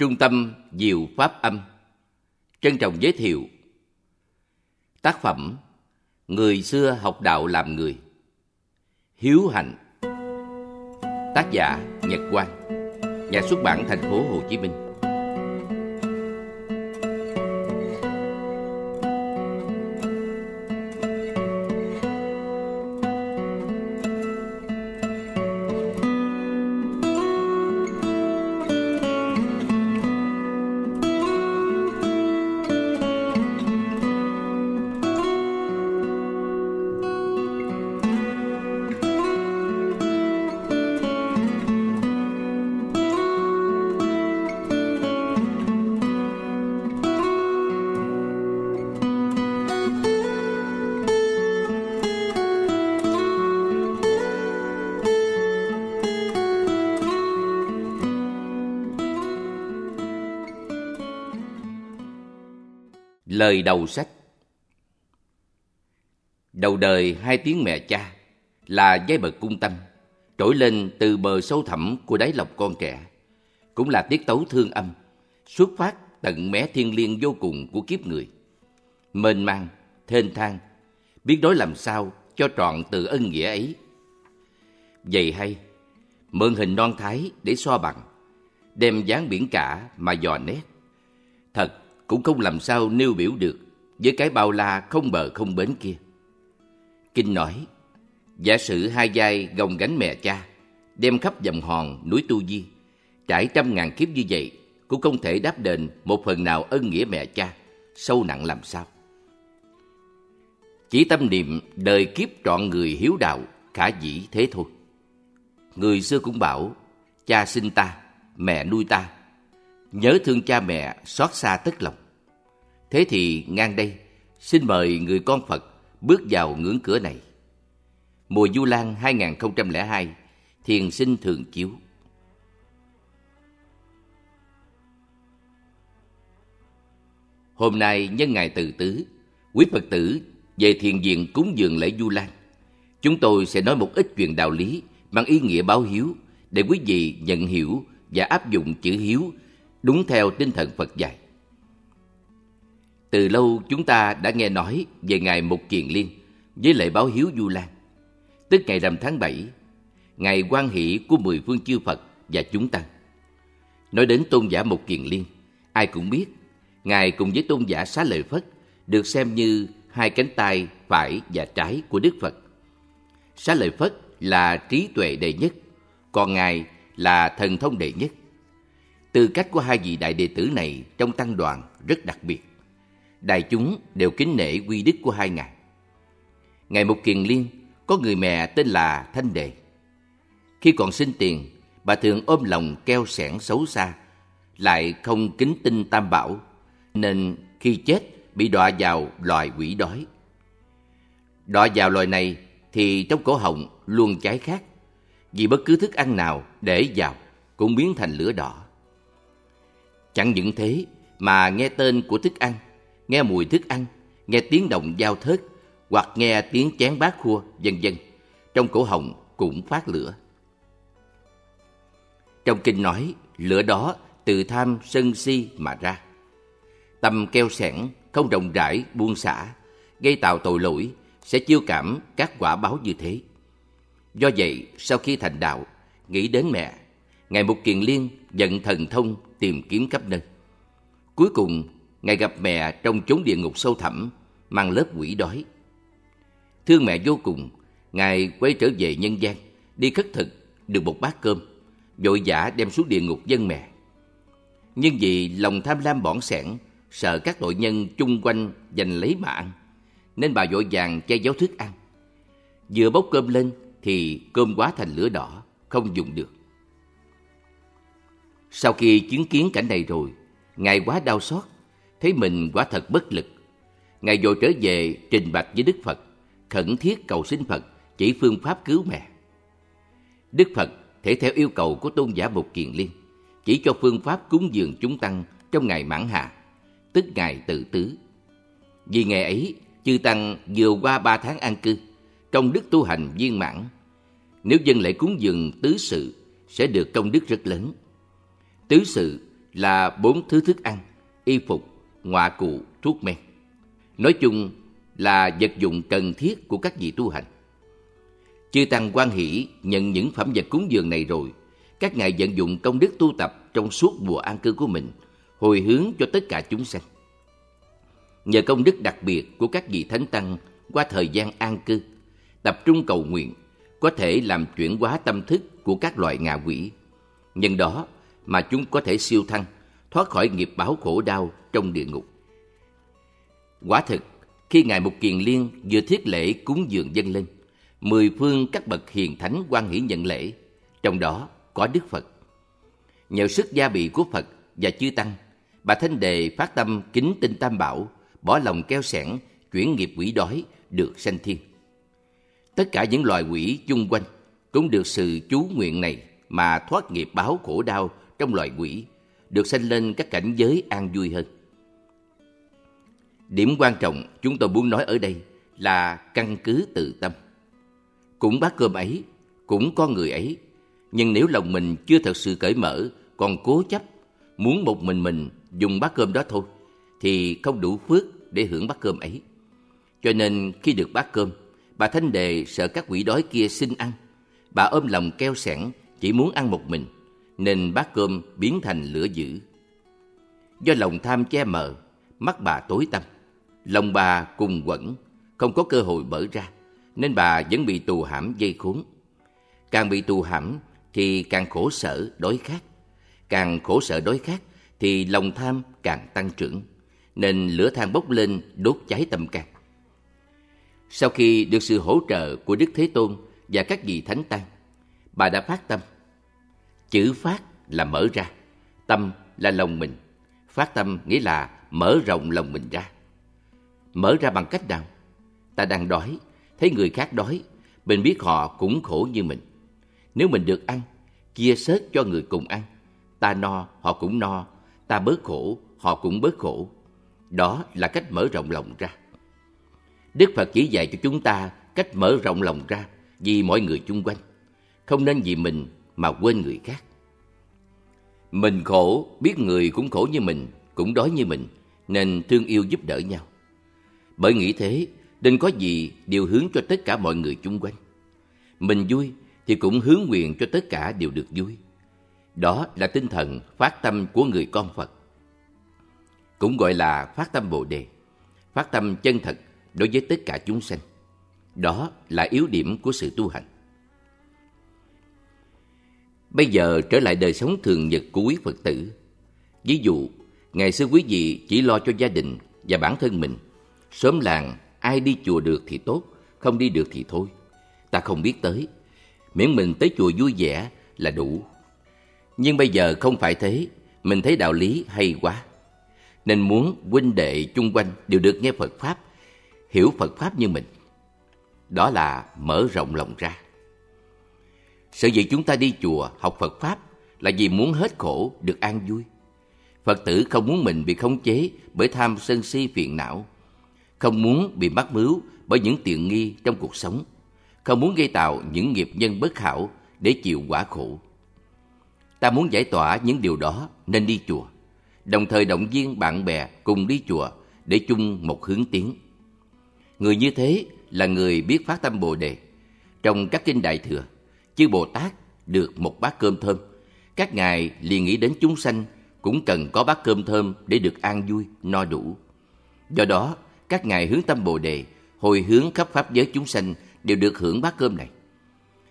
Trung tâm Diệu Pháp Âm. Trân trọng giới thiệu Tác phẩm Người xưa học đạo làm người, Hiếu hạnh, Tác giả Nhật Quang, Nhà xuất bản thành phố Hồ Chí Minh. Lời đầu sách Đầu đời hai tiếng mẹ cha là giai bậc cung tâm, trỗi lên từ bờ sâu thẳm của đáy lòng con trẻ. Cũng là tiết tấu thương âm, xuất phát tận mé thiên liêng vô cùng của kiếp người. Mênh mang, thênh thang, biết đối làm sao cho trọn từ ân nghĩa ấy. Vậy hay, mượn hình non thái để so bằng, đem dáng biển cả mà dò nét. Thật cũng không làm sao nêu biểu được với cái bao la không bờ không bến kia. Kinh nói, giả sử hai giai gồng gánh mẹ cha, đem khắp dòng hòn núi Tu Di, trải trăm ngàn kiếp như vậy, cũng không thể đáp đền một phần nào ân nghĩa mẹ cha, sâu nặng làm sao. Chỉ tâm niệm đời kiếp trọn người hiếu đạo, khả dĩ thế thôi. Người xưa cũng bảo, cha sinh ta, mẹ nuôi ta, nhớ thương cha mẹ xót xa tất lòng. Thế thì ngang đây, xin mời người con Phật bước vào ngưỡng cửa này. Mùa Du Lan 2002, Thiền sinh thường chiếu. Hôm nay nhân ngày từ tứ, quý Phật tử về thiền viện cúng dường lễ Du Lan. Chúng tôi sẽ nói một ít chuyện đạo lý mang ý nghĩa báo hiếu để quý vị nhận hiểu và áp dụng chữ hiếu đúng theo tinh thần Phật dạy. Từ lâu chúng ta đã nghe nói về ngày Mục Kiền Liên với lễ báo hiếu Du Lan, tức ngày rằm tháng 7, ngày quan hỷ của mười phương chư Phật và chúng tăng. Nói đến tôn giả Mục Kiền Liên, ai cũng biết, Ngài cùng với tôn giả Xá Lợi Phất được xem như hai cánh tay phải và trái của Đức Phật. Xá Lợi Phất là trí tuệ đệ nhất, còn Ngài là thần thông đệ nhất. Tư cách của hai vị đại đệ tử này trong tăng đoàn rất đặc biệt. Đại chúng đều kính nể quy đức của hai ngài. Ngày một Kiền Liên có người mẹ tên là Thanh Đề. Khi còn sinh tiền, bà thường ôm lòng keo sẻn xấu xa, lại không kính tinh tam bảo, nên khi chết bị đọa vào loài quỷ đói. Đọa vào loài này thì trong cổ họng luôn cháy khát, vì bất cứ thức ăn nào để vào cũng biến thành lửa đỏ. Chẳng những thế mà nghe tên của thức ăn, nghe mùi thức ăn, nghe tiếng động giao thớt hoặc nghe tiếng chén bát khua, vân vân, trong cổ họng cũng phát lửa. Trong kinh nói, lửa đó từ tham sân si mà ra. Tâm keo sẻn, không rộng rãi, buông xả, gây tạo tội lỗi, sẽ chiêu cảm các quả báo như thế. Do vậy, sau khi thành đạo, nghĩ đến mẹ, Ngài Mục Kiền Liên giận thần thông tìm kiếm khắp nơi. Cuối cùng, Ngài gặp mẹ trong chốn địa ngục sâu thẳm, mang lớp quỷ đói. Thương mẹ vô cùng, Ngài quay trở về nhân gian, đi khất thực, được một bát cơm, vội vã đem xuống địa ngục dân mẹ. Nhưng vì lòng tham lam bỏng sẻn, sợ các tội nhân chung quanh giành lấy mà ăn, nên bà vội vàng che giấu thức ăn. Vừa bốc cơm lên thì cơm quá thành lửa đỏ, không dùng được. Sau khi chứng kiến cảnh này rồi, Ngài quá đau xót, thấy mình quả thật bất lực. Ngài vội trở về trình bạch với Đức Phật, khẩn thiết cầu xin Phật chỉ phương pháp cứu mẹ. Đức Phật thể theo yêu cầu của tôn giả Bục Kiền Liên, chỉ cho phương pháp cúng dường chúng tăng trong ngày mãn hạ, tức ngày tự tứ. Vì ngày ấy, chư tăng vừa qua ba tháng an cư, trong đức tu hành viên mãn. Nếu dân lễ cúng dường tứ sự, sẽ được công đức rất lớn. Tứ sự là bốn thứ thức ăn, y phục, ngoại cụ, thuốc men. Nói chung là vật dụng cần thiết của các vị tu hành. Chư Tăng quan hỷ nhận những phẩm vật cúng dường này rồi, các ngài vận dụng công đức tu tập trong suốt mùa an cư của mình, hồi hướng cho tất cả chúng sanh. Nhờ công đức đặc biệt của các vị thánh tăng qua thời gian an cư, tập trung cầu nguyện, có thể làm chuyển hóa tâm thức của các loại ngạ quỷ. Nhân đó mà chúng có thể siêu thăng, thoát khỏi nghiệp báo khổ đau trong địa ngục. Quả thực, khi Ngài Mục Kiền Liên vừa thiết lễ cúng dường dân lên, mười phương các bậc hiền thánh quan hỷ nhận lễ, trong đó có Đức Phật. Nhờ sức gia bị của Phật và chư Tăng, bà Thanh Đề phát tâm kính tinh Tam Bảo, bỏ lòng keo sẻn, chuyển nghiệp quỷ đói, được sanh thiên. Tất cả những loài quỷ chung quanh cũng được sự chú nguyện này mà thoát nghiệp báo khổ đau trong loài quỷ, được sanh lên các cảnh giới an vui hơn. Điểm quan trọng chúng tôi muốn nói ở đây là căn cứ tự tâm. Cũng bát cơm ấy, cũng con người ấy, nhưng nếu lòng mình chưa thật sự cởi mở, còn cố chấp, muốn một mình mình dùng bát cơm đó thôi, thì không đủ phước để hưởng bát cơm ấy. Cho nên khi được bát cơm, bà Thanh Đề sợ các quỷ đói kia xin ăn. Bà ôm lòng keo sẻn, chỉ muốn ăn một mình, nên bát cơm biến thành lửa dữ. Do lòng tham che mờ, mắt bà tối tăm, lòng bà cùng quẩn, không có cơ hội mở ra, nên bà vẫn bị tù hãm dây khốn. Càng bị tù hãm thì càng khổ sở đói khát, càng khổ sở đói khát thì lòng tham càng tăng trưởng, nên lửa than bốc lên đốt cháy tâm can. Sau khi được sự hỗ trợ của Đức Thế Tôn và các vị thánh tăng, bà đã phát tâm. Chữ phát là mở ra, tâm là lòng mình. Phát tâm nghĩa là mở rộng lòng mình ra. Mở ra bằng cách nào? Ta đang đói, thấy người khác đói, mình biết họ cũng khổ như mình. Nếu mình được ăn, chia sớt cho người cùng ăn. Ta no, họ cũng no, ta bớt khổ, họ cũng bớt khổ. Đó là cách mở rộng lòng ra. Đức Phật chỉ dạy cho chúng ta cách mở rộng lòng ra vì mọi người chung quanh. Không nên vì mình mà quên người khác. Mình khổ, biết người cũng khổ như mình, cũng đói như mình, nên thương yêu giúp đỡ nhau. Bởi nghĩ thế, nên có gì điều hướng cho tất cả mọi người chung quanh. Mình vui thì cũng hướng nguyện cho tất cả đều được vui. Đó là tinh thần phát tâm của người con Phật. Cũng gọi là phát tâm Bồ Đề, phát tâm chân thật đối với tất cả chúng sanh. Đó là yếu điểm của sự tu hành. Bây giờ trở lại đời sống thường nhật của quý Phật tử. Ví dụ, ngày xưa quý vị chỉ lo cho gia đình và bản thân mình. Sớm làng, ai đi chùa được thì tốt, không đi được thì thôi. Ta không biết tới, miễn mình tới chùa vui vẻ là đủ. Nhưng bây giờ không phải thế, mình thấy đạo lý hay quá. Nên muốn huynh đệ chung quanh đều được nghe Phật Pháp hiểu Phật Pháp như mình. Đó là mở rộng lòng ra. Sở dĩ chúng ta đi chùa học Phật Pháp là vì muốn hết khổ, được an vui. Phật tử không muốn mình bị khống chế bởi tham sân si phiền não, không muốn bị mắc mướu bởi những tiện nghi trong cuộc sống, không muốn gây tạo những nghiệp nhân bất hảo để chịu quả khổ. Ta muốn giải tỏa những điều đó nên đi chùa, đồng thời động viên bạn bè cùng đi chùa để chung một hướng tiến. Người như thế là người biết phát tâm Bồ Đề. Trong các kinh Đại Thừa, chư Bồ Tát được một bát cơm thơm. Các ngài liền nghĩ đến chúng sanh cũng cần có bát cơm thơm để được an vui, no đủ. Do đó, các ngài hướng tâm Bồ Đề, hồi hướng khắp pháp giới chúng sanh đều được hưởng bát cơm này.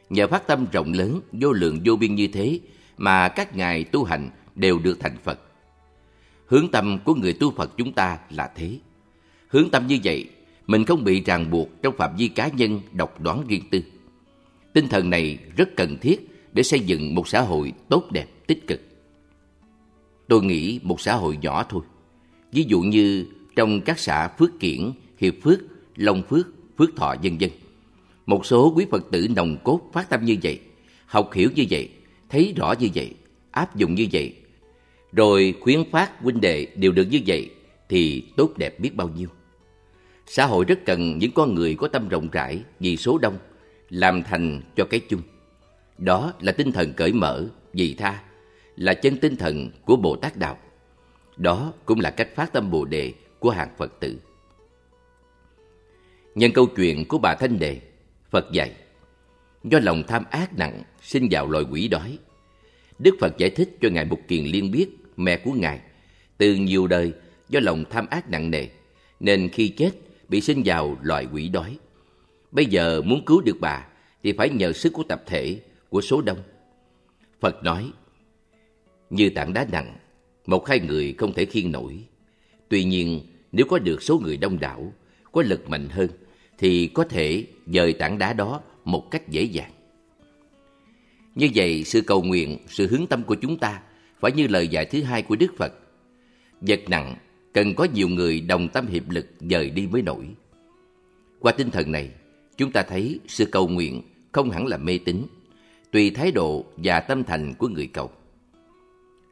Nhờ phát tâm rộng lớn, vô lượng vô biên như thế mà các ngài tu hành đều được thành Phật. Hướng tâm của người tu Phật chúng ta là thế. Hướng tâm như vậy mình không bị ràng buộc trong phạm vi cá nhân độc đoán riêng tư. Tinh thần này rất cần thiết để xây dựng một xã hội tốt đẹp, tích cực. Tôi nghĩ một xã hội nhỏ thôi. Ví dụ như trong các xã Phước Kiển, Hiệp Phước, Long Phước, Phước Thọ vân dân. Một số quý Phật tử nồng cốt phát tâm như vậy, học hiểu như vậy, thấy rõ như vậy, áp dụng như vậy, rồi khuyến phát huynh đệ đều được như vậy thì tốt đẹp biết bao nhiêu. Xã hội rất cần những con người có tâm rộng rãi vì số đông, làm thành cho cái chung. Đó là tinh thần cởi mở, vị tha, là chân tinh thần của Bồ Tát Đạo. Đó cũng là cách phát tâm Bồ Đề của hàng Phật tử. Nhân câu chuyện của bà Thanh Đề, Phật dạy, do lòng tham ác nặng sinh vào loài quỷ đói. Đức Phật giải thích cho Ngài Mục Kiền Liên biết mẹ của Ngài từ nhiều đời do lòng tham ác nặng nề nên khi chết bị sinh vào loài quỷ đói. Bây giờ muốn cứu được bà thì phải nhờ sức của tập thể, của số đông. Phật nói, như tảng đá nặng, một hai người không thể khiêng nổi. Tuy nhiên, nếu có được số người đông đảo, có lực mạnh hơn, thì có thể dời tảng đá đó một cách dễ dàng. Như vậy, sự cầu nguyện, sự hướng tâm của chúng ta phải như lời dạy thứ hai của Đức Phật. Vật nặng cần có nhiều người đồng tâm hiệp lực dời đi mới nổi. Qua tinh thần này, chúng ta thấy sự cầu nguyện không hẳn là mê tín, tùy thái độ và tâm thành của người cầu.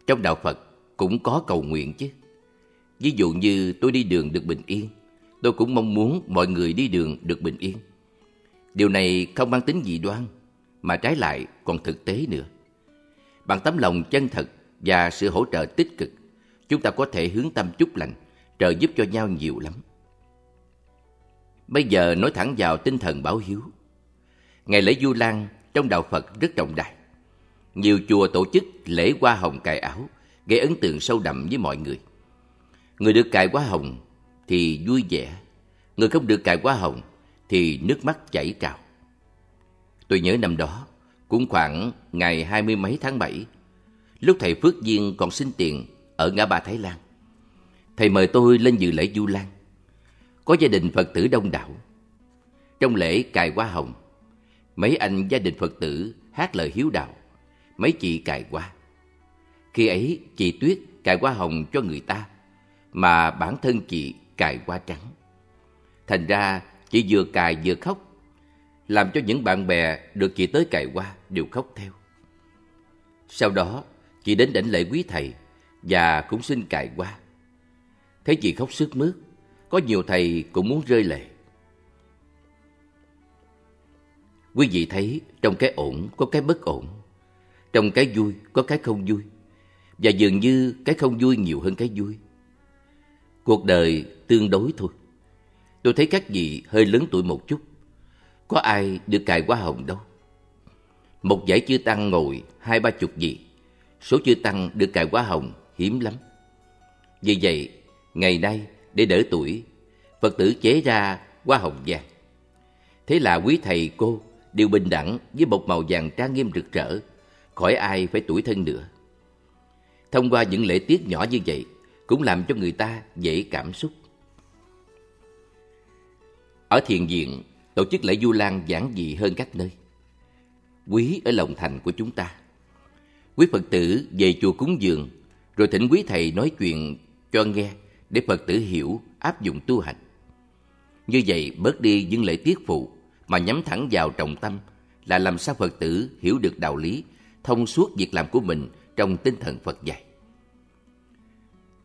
Trong đạo Phật cũng có cầu nguyện chứ. Ví dụ như tôi đi đường được bình yên, tôi cũng mong muốn mọi người đi đường được bình yên. Điều này không mang tính dị đoan, mà trái lại còn thực tế nữa. Bằng tấm lòng chân thật và sự hỗ trợ tích cực, chúng ta có thể hướng tâm chúc lành, trợ giúp cho nhau nhiều lắm. Bây giờ nói thẳng vào tinh thần báo hiếu. Ngày lễ Du Lan trong đạo Phật rất trọng đại. Nhiều chùa tổ chức lễ hoa hồng cài áo, gây ấn tượng sâu đậm với mọi người. Người được cài hoa hồng thì vui vẻ, người không được cài hoa hồng thì nước mắt chảy trào. Tôi nhớ năm đó, cũng khoảng ngày hai mươi mấy tháng bảy, lúc thầy Phước viên còn xin tiền ở ngã ba Thái Lan. Thầy mời tôi lên dự lễ Du Lan. Có gia đình Phật tử đông đảo. Trong lễ cài hoa hồng, mấy anh gia đình Phật tử hát lời hiếu đạo, mấy chị cài hoa. Khi ấy, chị Tuyết cài hoa hồng cho người ta, mà bản thân chị cài hoa trắng. Thành ra, chị vừa cài vừa khóc, làm cho những bạn bè được chị tới cài hoa đều khóc theo. Sau đó, chị đến đảnh lễ quý thầy và cũng xin cài hoa. Thấy chị khóc sức mướt, có nhiều thầy cũng muốn rơi lệ. Quý vị thấy trong cái ổn có cái bất ổn, trong cái vui có cái không vui, và dường như cái không vui nhiều hơn cái vui. Cuộc đời tương đối thôi. Tôi thấy các vị hơi lớn tuổi một chút. Có ai được cài hoa hồng đâu. Một giải chư tăng ngồi hai ba chục vị. Số chư tăng được cài hoa hồng hiếm lắm. Vì vậy, ngày nay để đỡ tuổi, Phật tử chế ra hoa hồng vàng. Thế là quý thầy cô đều bình đẳng với một màu vàng trang nghiêm rực rỡ, khỏi ai phải tuổi thân nữa. Thông qua những lễ tiết nhỏ như vậy, cũng làm cho người ta dễ cảm xúc. Ở thiền viện, tổ chức lễ Du Lan giản dị hơn các nơi. Quý ở lòng thành của chúng ta. Quý Phật tử về chùa cúng dường, rồi thỉnh quý thầy nói chuyện cho nghe để Phật tử hiểu, áp dụng tu hành. Như vậy bớt đi những lễ tiết phụ mà nhắm thẳng vào trọng tâm là làm sao Phật tử hiểu được đạo lý, thông suốt việc làm của mình trong tinh thần Phật dạy.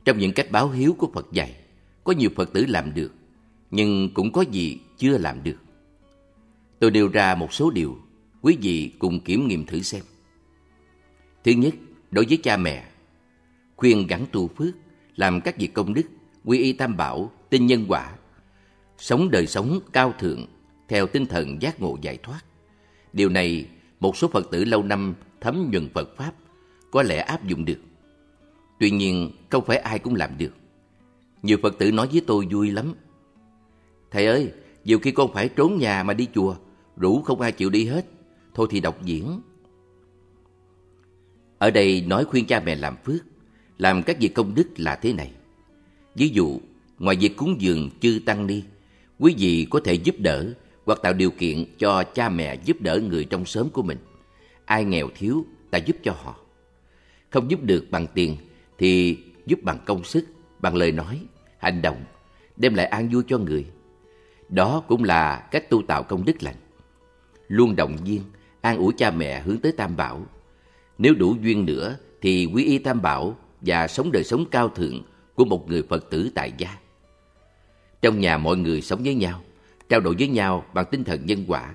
Trong những cách báo hiếu của Phật dạy, có nhiều Phật tử làm được, nhưng cũng có gì chưa làm được. Tôi nêu ra một số điều, quý vị cùng kiểm nghiệm thử xem. Thứ nhất, đối với cha mẹ, khuyên gắn tu phước, làm các việc công đức, quy y tam bảo, tin nhân quả, sống đời sống cao thượng theo tinh thần giác ngộ giải thoát. Điều này một số Phật tử lâu năm thấm nhuần Phật Pháp có lẽ áp dụng được. Tuy nhiên không phải ai cũng làm được. Nhiều Phật tử nói với tôi vui lắm. Thầy ơi, nhiều khi con phải trốn nhà mà đi chùa, rủ không ai chịu đi hết. Thôi thì đọc diễn. Ở đây nói khuyên cha mẹ làm phước, làm các việc công đức là thế này. Ví dụ, ngoài việc cúng dường chư tăng ni, quý vị có thể giúp đỡ hoặc tạo điều kiện cho cha mẹ giúp đỡ người trong xóm của mình. Ai nghèo thiếu, ta giúp cho họ. Không giúp được bằng tiền thì giúp bằng công sức, bằng lời nói, hành động, đem lại an vui cho người. Đó cũng là cách tu tạo công đức lành. Luôn động viên, an ủi cha mẹ hướng tới Tam Bảo. Nếu đủ duyên nữa thì quý y Tam Bảo và sống đời sống cao thượng của một người Phật tử tại gia. Trong nhà mọi người sống với nhau, trao đổi với nhau bằng tinh thần nhân quả,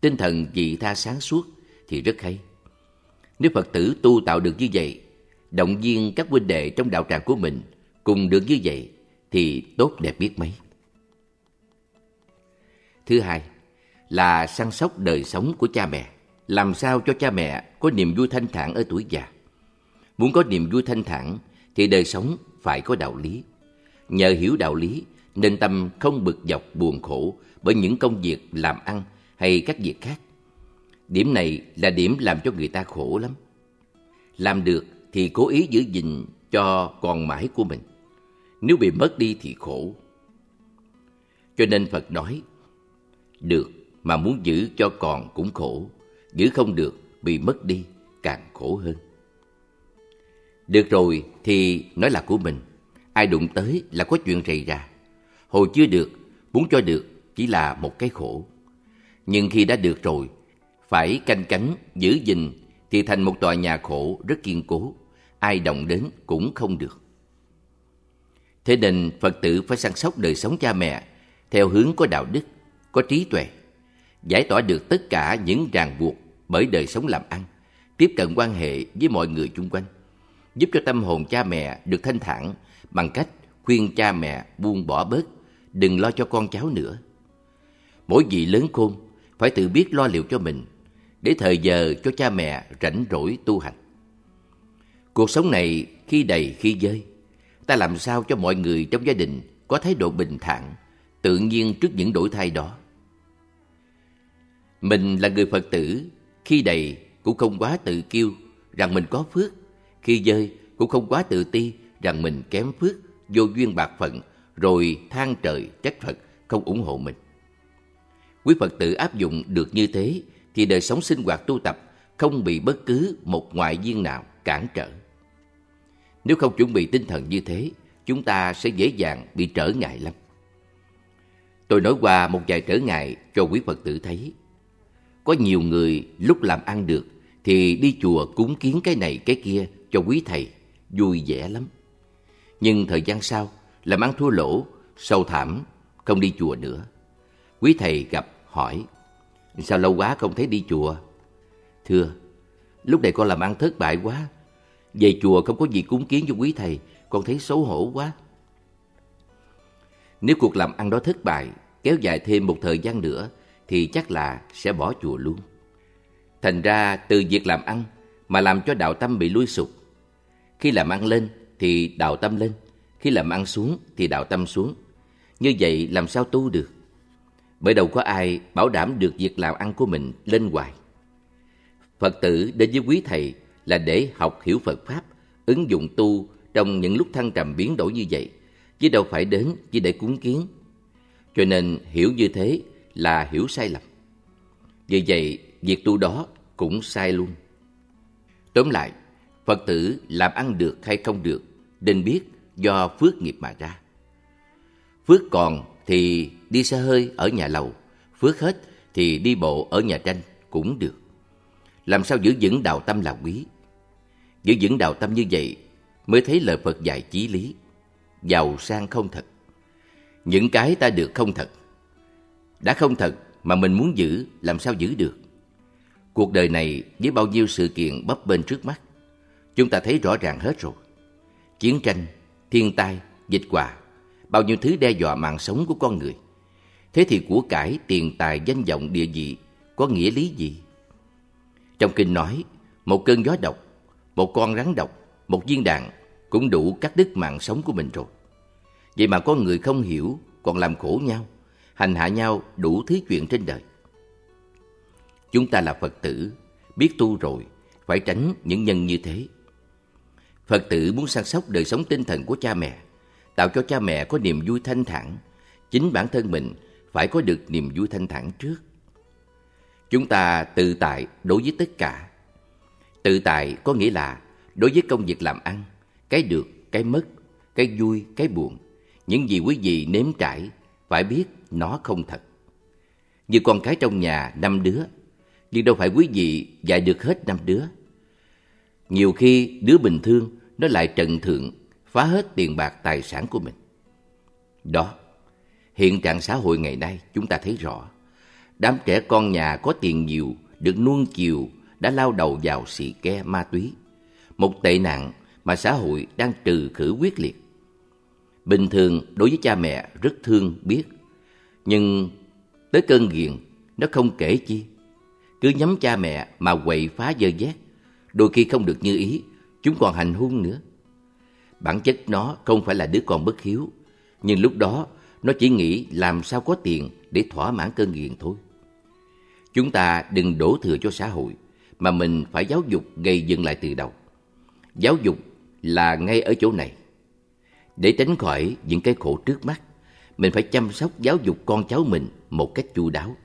tinh thần vị tha sáng suốt thì rất hay. Nếu Phật tử tu tạo được như vậy, động viên các huynh đệ trong đạo tràng của mình cùng được như vậy thì tốt đẹp biết mấy. Thứ hai là săn sóc đời sống của cha mẹ. Làm sao cho cha mẹ có niềm vui thanh thản ở tuổi già. Muốn có niềm vui thanh thản thì đời sống phải có đạo lý. Nhờ hiểu đạo lý nên tâm không bực dọc buồn khổ bởi những công việc làm ăn hay các việc khác. Điểm này là điểm làm cho người ta khổ lắm. Làm được thì cố ý giữ gìn cho còn mãi của mình. Nếu bị mất đi thì khổ. Cho nên Phật nói, được mà muốn giữ cho còn cũng khổ, giữ không được bị mất đi càng khổ hơn. Được rồi thì nói là của mình, ai đụng tới là có chuyện rầy ra. Hồi chưa được, muốn cho được chỉ là một cái khổ. Nhưng khi đã được rồi, phải canh cánh, giữ gìn thì thành một tòa nhà khổ rất kiên cố, ai động đến cũng không được. Thế nên Phật tử phải săn sóc đời sống cha mẹ theo hướng có đạo đức, có trí tuệ, giải tỏa được tất cả những ràng buộc bởi đời sống làm ăn, tiếp cận quan hệ với mọi người chung quanh, giúp cho tâm hồn cha mẹ được thanh thản bằng cách khuyên cha mẹ buông bỏ bớt, đừng lo cho con cháu nữa. Mỗi vị lớn khôn phải tự biết lo liệu cho mình, để thời giờ cho cha mẹ rảnh rỗi tu hành. Cuộc sống này khi đầy khi dơi, ta làm sao cho mọi người trong gia đình có thái độ bình thản, tự nhiên trước những đổi thay đó. Mình là người Phật tử, khi đầy cũng không quá tự kiêu rằng mình có phước, khi dơi cũng không quá tự ti rằng mình kém phước, vô duyên bạc phận, rồi than trời trách Phật không ủng hộ mình. Quý Phật tử áp dụng được như thế thì đời sống sinh hoạt tu tập không bị bất cứ một ngoại duyên nào cản trở. Nếu không chuẩn bị tinh thần như thế, chúng ta sẽ dễ dàng bị trở ngại lắm. Tôi nói qua một vài trở ngại cho quý Phật tử thấy. Có nhiều người lúc làm ăn được thì đi chùa cúng kiến cái này cái kia cho quý thầy, vui vẻ lắm. Nhưng thời gian sau, làm ăn thua lỗ, sâu thảm, không đi chùa nữa. Quý thầy gặp hỏi, sao lâu quá không thấy đi chùa? Thưa, lúc này con làm ăn thất bại quá. Về chùa không có gì cúng kiến cho quý thầy, con thấy xấu hổ quá. Nếu cuộc làm ăn đó thất bại, kéo dài thêm một thời gian nữa, thì chắc là sẽ bỏ chùa luôn. Thành ra từ việc làm ăn mà làm cho đạo tâm bị lui sụp. Khi làm ăn lên thì đạo tâm lên, khi làm ăn xuống thì đạo tâm xuống. Như vậy làm sao tu được? Bởi đâu có ai bảo đảm được việc làm ăn của mình lên hoài. Phật tử đến với quý thầy là để học hiểu Phật Pháp, ứng dụng tu trong những lúc thăng trầm biến đổi như vậy, chứ đâu phải đến chỉ để cúng kiến. Cho nên hiểu như thế là hiểu sai lầm. Vì vậy, việc tu đó cũng sai luôn. Tóm lại, Phật tử làm ăn được hay không được, nên biết do phước nghiệp mà ra. Phước còn thì đi xe hơi ở nhà lầu, phước hết thì đi bộ ở nhà tranh cũng được. Làm sao giữ vững đạo tâm là quý. Giữ vững đạo tâm như vậy mới thấy lời Phật dạy chí lý. Giàu sang không thật. Những cái ta được không thật. Đã không thật mà mình muốn giữ làm sao giữ được. Cuộc đời này với bao nhiêu sự kiện bấp bênh trước mắt, chúng ta thấy rõ ràng hết rồi. Chiến tranh, thiên tai, dịch quả bao nhiêu thứ đe dọa mạng sống của con người. Thế thì của cải, tiền tài, danh vọng, địa vị có nghĩa lý gì? Trong kinh nói, một cơn gió độc, một con rắn độc, một viên đạn cũng đủ cắt đứt mạng sống của mình rồi. Vậy mà có người không hiểu còn làm khổ nhau, hành hạ nhau đủ thứ chuyện trên đời. Chúng ta là Phật tử, biết tu rồi, phải tránh những nhân như thế. Phật tử muốn săn sóc đời sống tinh thần của cha mẹ, tạo cho cha mẹ có niềm vui thanh thản. Chính bản thân mình phải có được niềm vui thanh thản trước. Chúng ta tự tại đối với tất cả. Tự tại có nghĩa là đối với công việc làm ăn, cái được, cái mất, cái vui, cái buồn, những gì quý vị nếm trải, phải biết nó không thật. Như con cái trong nhà năm đứa, nhưng đâu phải quý vị dạy được hết năm đứa. Nhiều khi đứa bình thường nó lại trần thượng, phá hết tiền bạc tài sản của mình. Đó, hiện trạng xã hội ngày nay chúng ta thấy rõ. Đám trẻ con nhà có tiền nhiều, được nuông chiều, đã lao đầu vào xì ke ma túy. Một tệ nạn mà xã hội đang trừ khử quyết liệt. Bình thường đối với cha mẹ rất thương biết, nhưng tới cơn nghiện nó không kể chi. Cứ nhắm cha mẹ mà quậy phá dơ dét, đôi khi không được như ý, chúng còn hành hung nữa. Bản chất nó không phải là đứa con bất hiếu, nhưng lúc đó nó chỉ nghĩ làm sao có tiền để thỏa mãn cơn nghiện thôi. Chúng ta đừng đổ thừa cho xã hội, mà mình phải giáo dục gây dựng lại từ đầu. Giáo dục là ngay ở chỗ này. Để tránh khỏi những cái khổ trước mắt, mình phải chăm sóc giáo dục con cháu mình một cách chu đáo.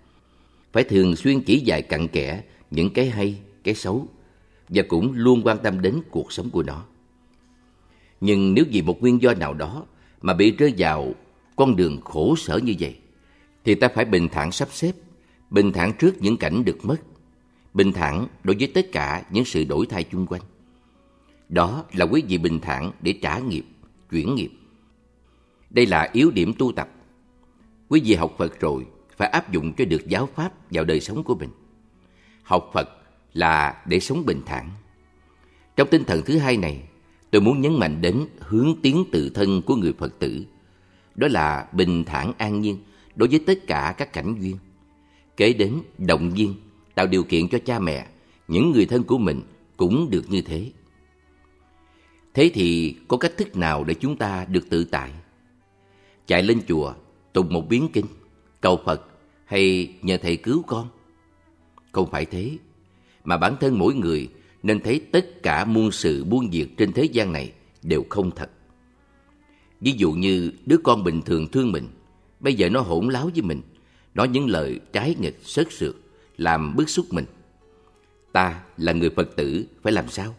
Phải thường xuyên chỉ dạy cặn kẽ những cái hay, cái xấu, và cũng luôn quan tâm đến cuộc sống của nó. Nhưng nếu vì một nguyên do nào đó mà bị rơi vào con đường khổ sở như vậy, thì ta phải bình thản sắp xếp, bình thản trước những cảnh được mất, bình thản đối với tất cả những sự đổi thay chung quanh. Đó là quý vị bình thản để trả nghiệp, chuyển nghiệp. Đây là yếu điểm tu tập. Quý vị học Phật rồi phải áp dụng cho được giáo pháp vào đời sống của mình. Học Phật là để sống bình thản. Trong tinh thần thứ hai này, tôi muốn nhấn mạnh đến hướng tiến tự thân của người Phật tử. Đó là bình thản an nhiên đối với tất cả các cảnh duyên. Kế đến động viên, tạo điều kiện cho cha mẹ, những người thân của mình cũng được như thế. Thế thì có cách thức nào để chúng ta được tự tại? Chạy lên chùa, tụng một biến kinh, cầu Phật hay nhờ thầy cứu con? Không phải thế, mà bản thân mỗi người nên thấy tất cả muôn sự buôn việc trên thế gian này đều không thật. Ví dụ như đứa con bình thường thương mình, bây giờ nó hỗn láo với mình, nói những lời trái nghịch sớt sượt, làm bức xúc mình. Ta là người Phật tử, phải làm sao?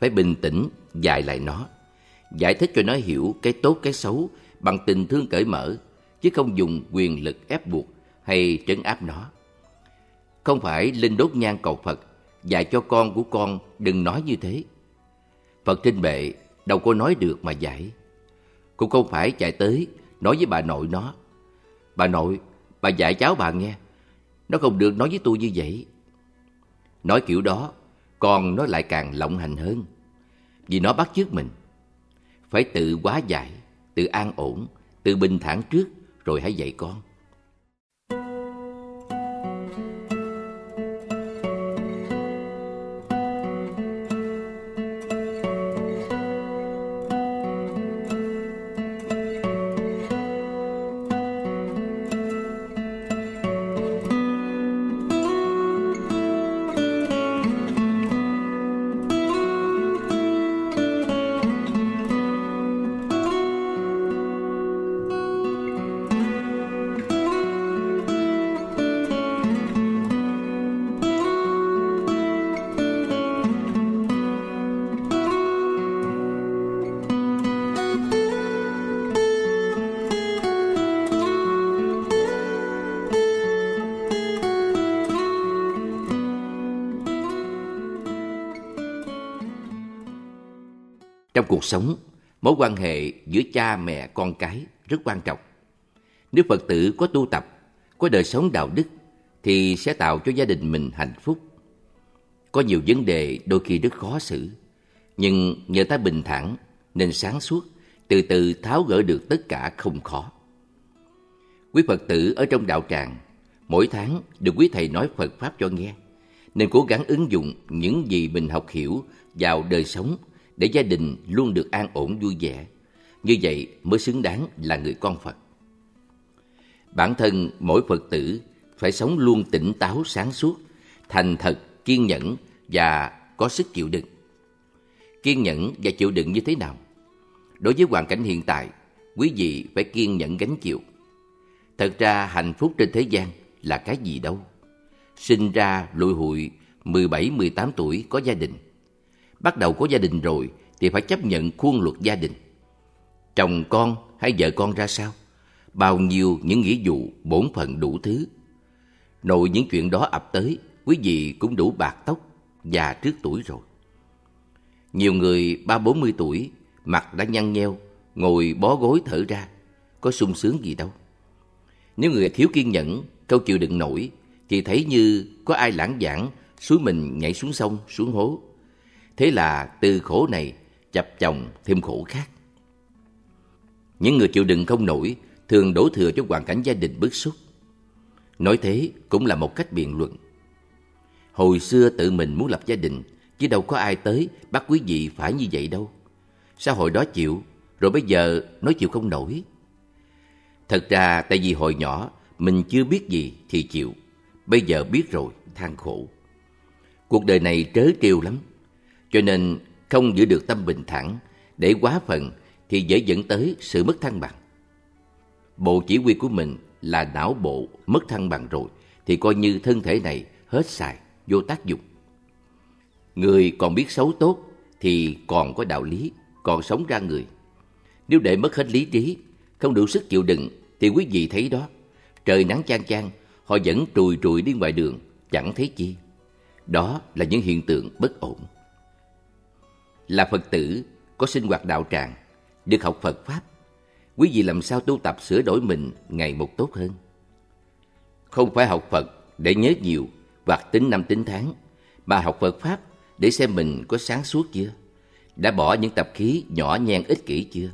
Phải bình tĩnh, dạy lại nó. Giải thích cho nó hiểu cái tốt cái xấu bằng tình thương cởi mở, chứ không dùng quyền lực ép buộc hay trấn áp nó. Không phải lên đốt nhang cầu Phật, dạy cho con của con đừng nói như thế. Phật trên bệ đâu có nói được mà dạy. Cũng không phải chạy tới nói với bà nội nó. Bà nội, bà dạy cháu bà nghe. Nó không được nói với tôi như vậy. Nói kiểu đó, con nó lại càng lộng hành hơn. Vì nó bắt chước mình. Phải tự quá giải, tự an ổn, tự bình thản trước rồi hãy dạy con. Trong cuộc sống, mối quan hệ giữa cha mẹ con cái rất quan trọng. Nếu Phật tử có tu tập, có đời sống đạo đức thì sẽ tạo cho gia đình mình hạnh phúc. Có nhiều vấn đề đôi khi rất khó xử, nhưng nhờ ta bình thản nên sáng suốt, từ từ tháo gỡ được tất cả không khó. Quý Phật tử ở trong đạo tràng, mỗi tháng được quý thầy nói Phật Pháp cho nghe, nên cố gắng ứng dụng những gì mình học hiểu vào đời sống để gia đình luôn được an ổn vui vẻ. Như vậy mới xứng đáng là người con Phật. Bản thân mỗi Phật tử phải sống luôn tỉnh táo sáng suốt, thành thật, kiên nhẫn và có sức chịu đựng. Kiên nhẫn và chịu đựng như thế nào? Đối với hoàn cảnh hiện tại, quý vị phải kiên nhẫn gánh chịu. Thật ra hạnh phúc trên thế gian là cái gì đâu. Sinh ra lụi hụi 17-18 tuổi có gia đình bắt đầu có gia đình rồi thì phải chấp nhận khuôn luật gia đình. Chồng con hay vợ con ra sao? Bao nhiêu những nghĩa vụ, bổn phận đủ thứ. Nội những chuyện đó ập tới, quý vị cũng đủ bạc tóc, già trước tuổi rồi. Nhiều người ba bốn mươi tuổi, mặt đã nhăn nheo, ngồi bó gối thở ra, có sung sướng gì đâu. Nếu người thiếu kiên nhẫn, câu chịu đựng nổi, thì thấy như có ai lãng giảng, suối mình nhảy xuống sông, xuống hố. Thế là từ khổ này chập chồng thêm khổ khác. Những người chịu đựng không nổi thường đổ thừa cho hoàn cảnh gia đình bức xúc. Nói thế cũng là một cách biện luận. Hồi xưa tự mình muốn lập gia đình, chứ đâu có ai tới bắt quý vị phải như vậy đâu. Sao hồi đó chịu, rồi bây giờ nói chịu không nổi. Thật ra tại vì hồi nhỏ mình chưa biết gì thì chịu, bây giờ biết rồi than khổ. Cuộc đời này trớ trêu lắm, cho nên không giữ được tâm bình thản, để quá phần thì dễ dẫn tới sự mất thăng bằng. Bộ chỉ huy của mình là não bộ mất thăng bằng rồi, thì coi như thân thể này hết xài, vô tác dụng. Người còn biết xấu tốt thì còn có đạo lý, còn sống ra người. Nếu để mất hết lý trí, không đủ sức chịu đựng thì quý vị thấy đó, trời nắng chang chang, họ vẫn trùi trùi đi ngoài đường, chẳng thấy chi. Đó là những hiện tượng bất ổn. Là Phật tử, có sinh hoạt đạo tràng, được học Phật Pháp, quý vị làm sao tu tập sửa đổi mình ngày một tốt hơn. Không phải học Phật để nhớ nhiều hoặc tính năm tính tháng, mà học Phật Pháp để xem mình có sáng suốt chưa, đã bỏ những tập khí nhỏ nhen ích kỷ chưa.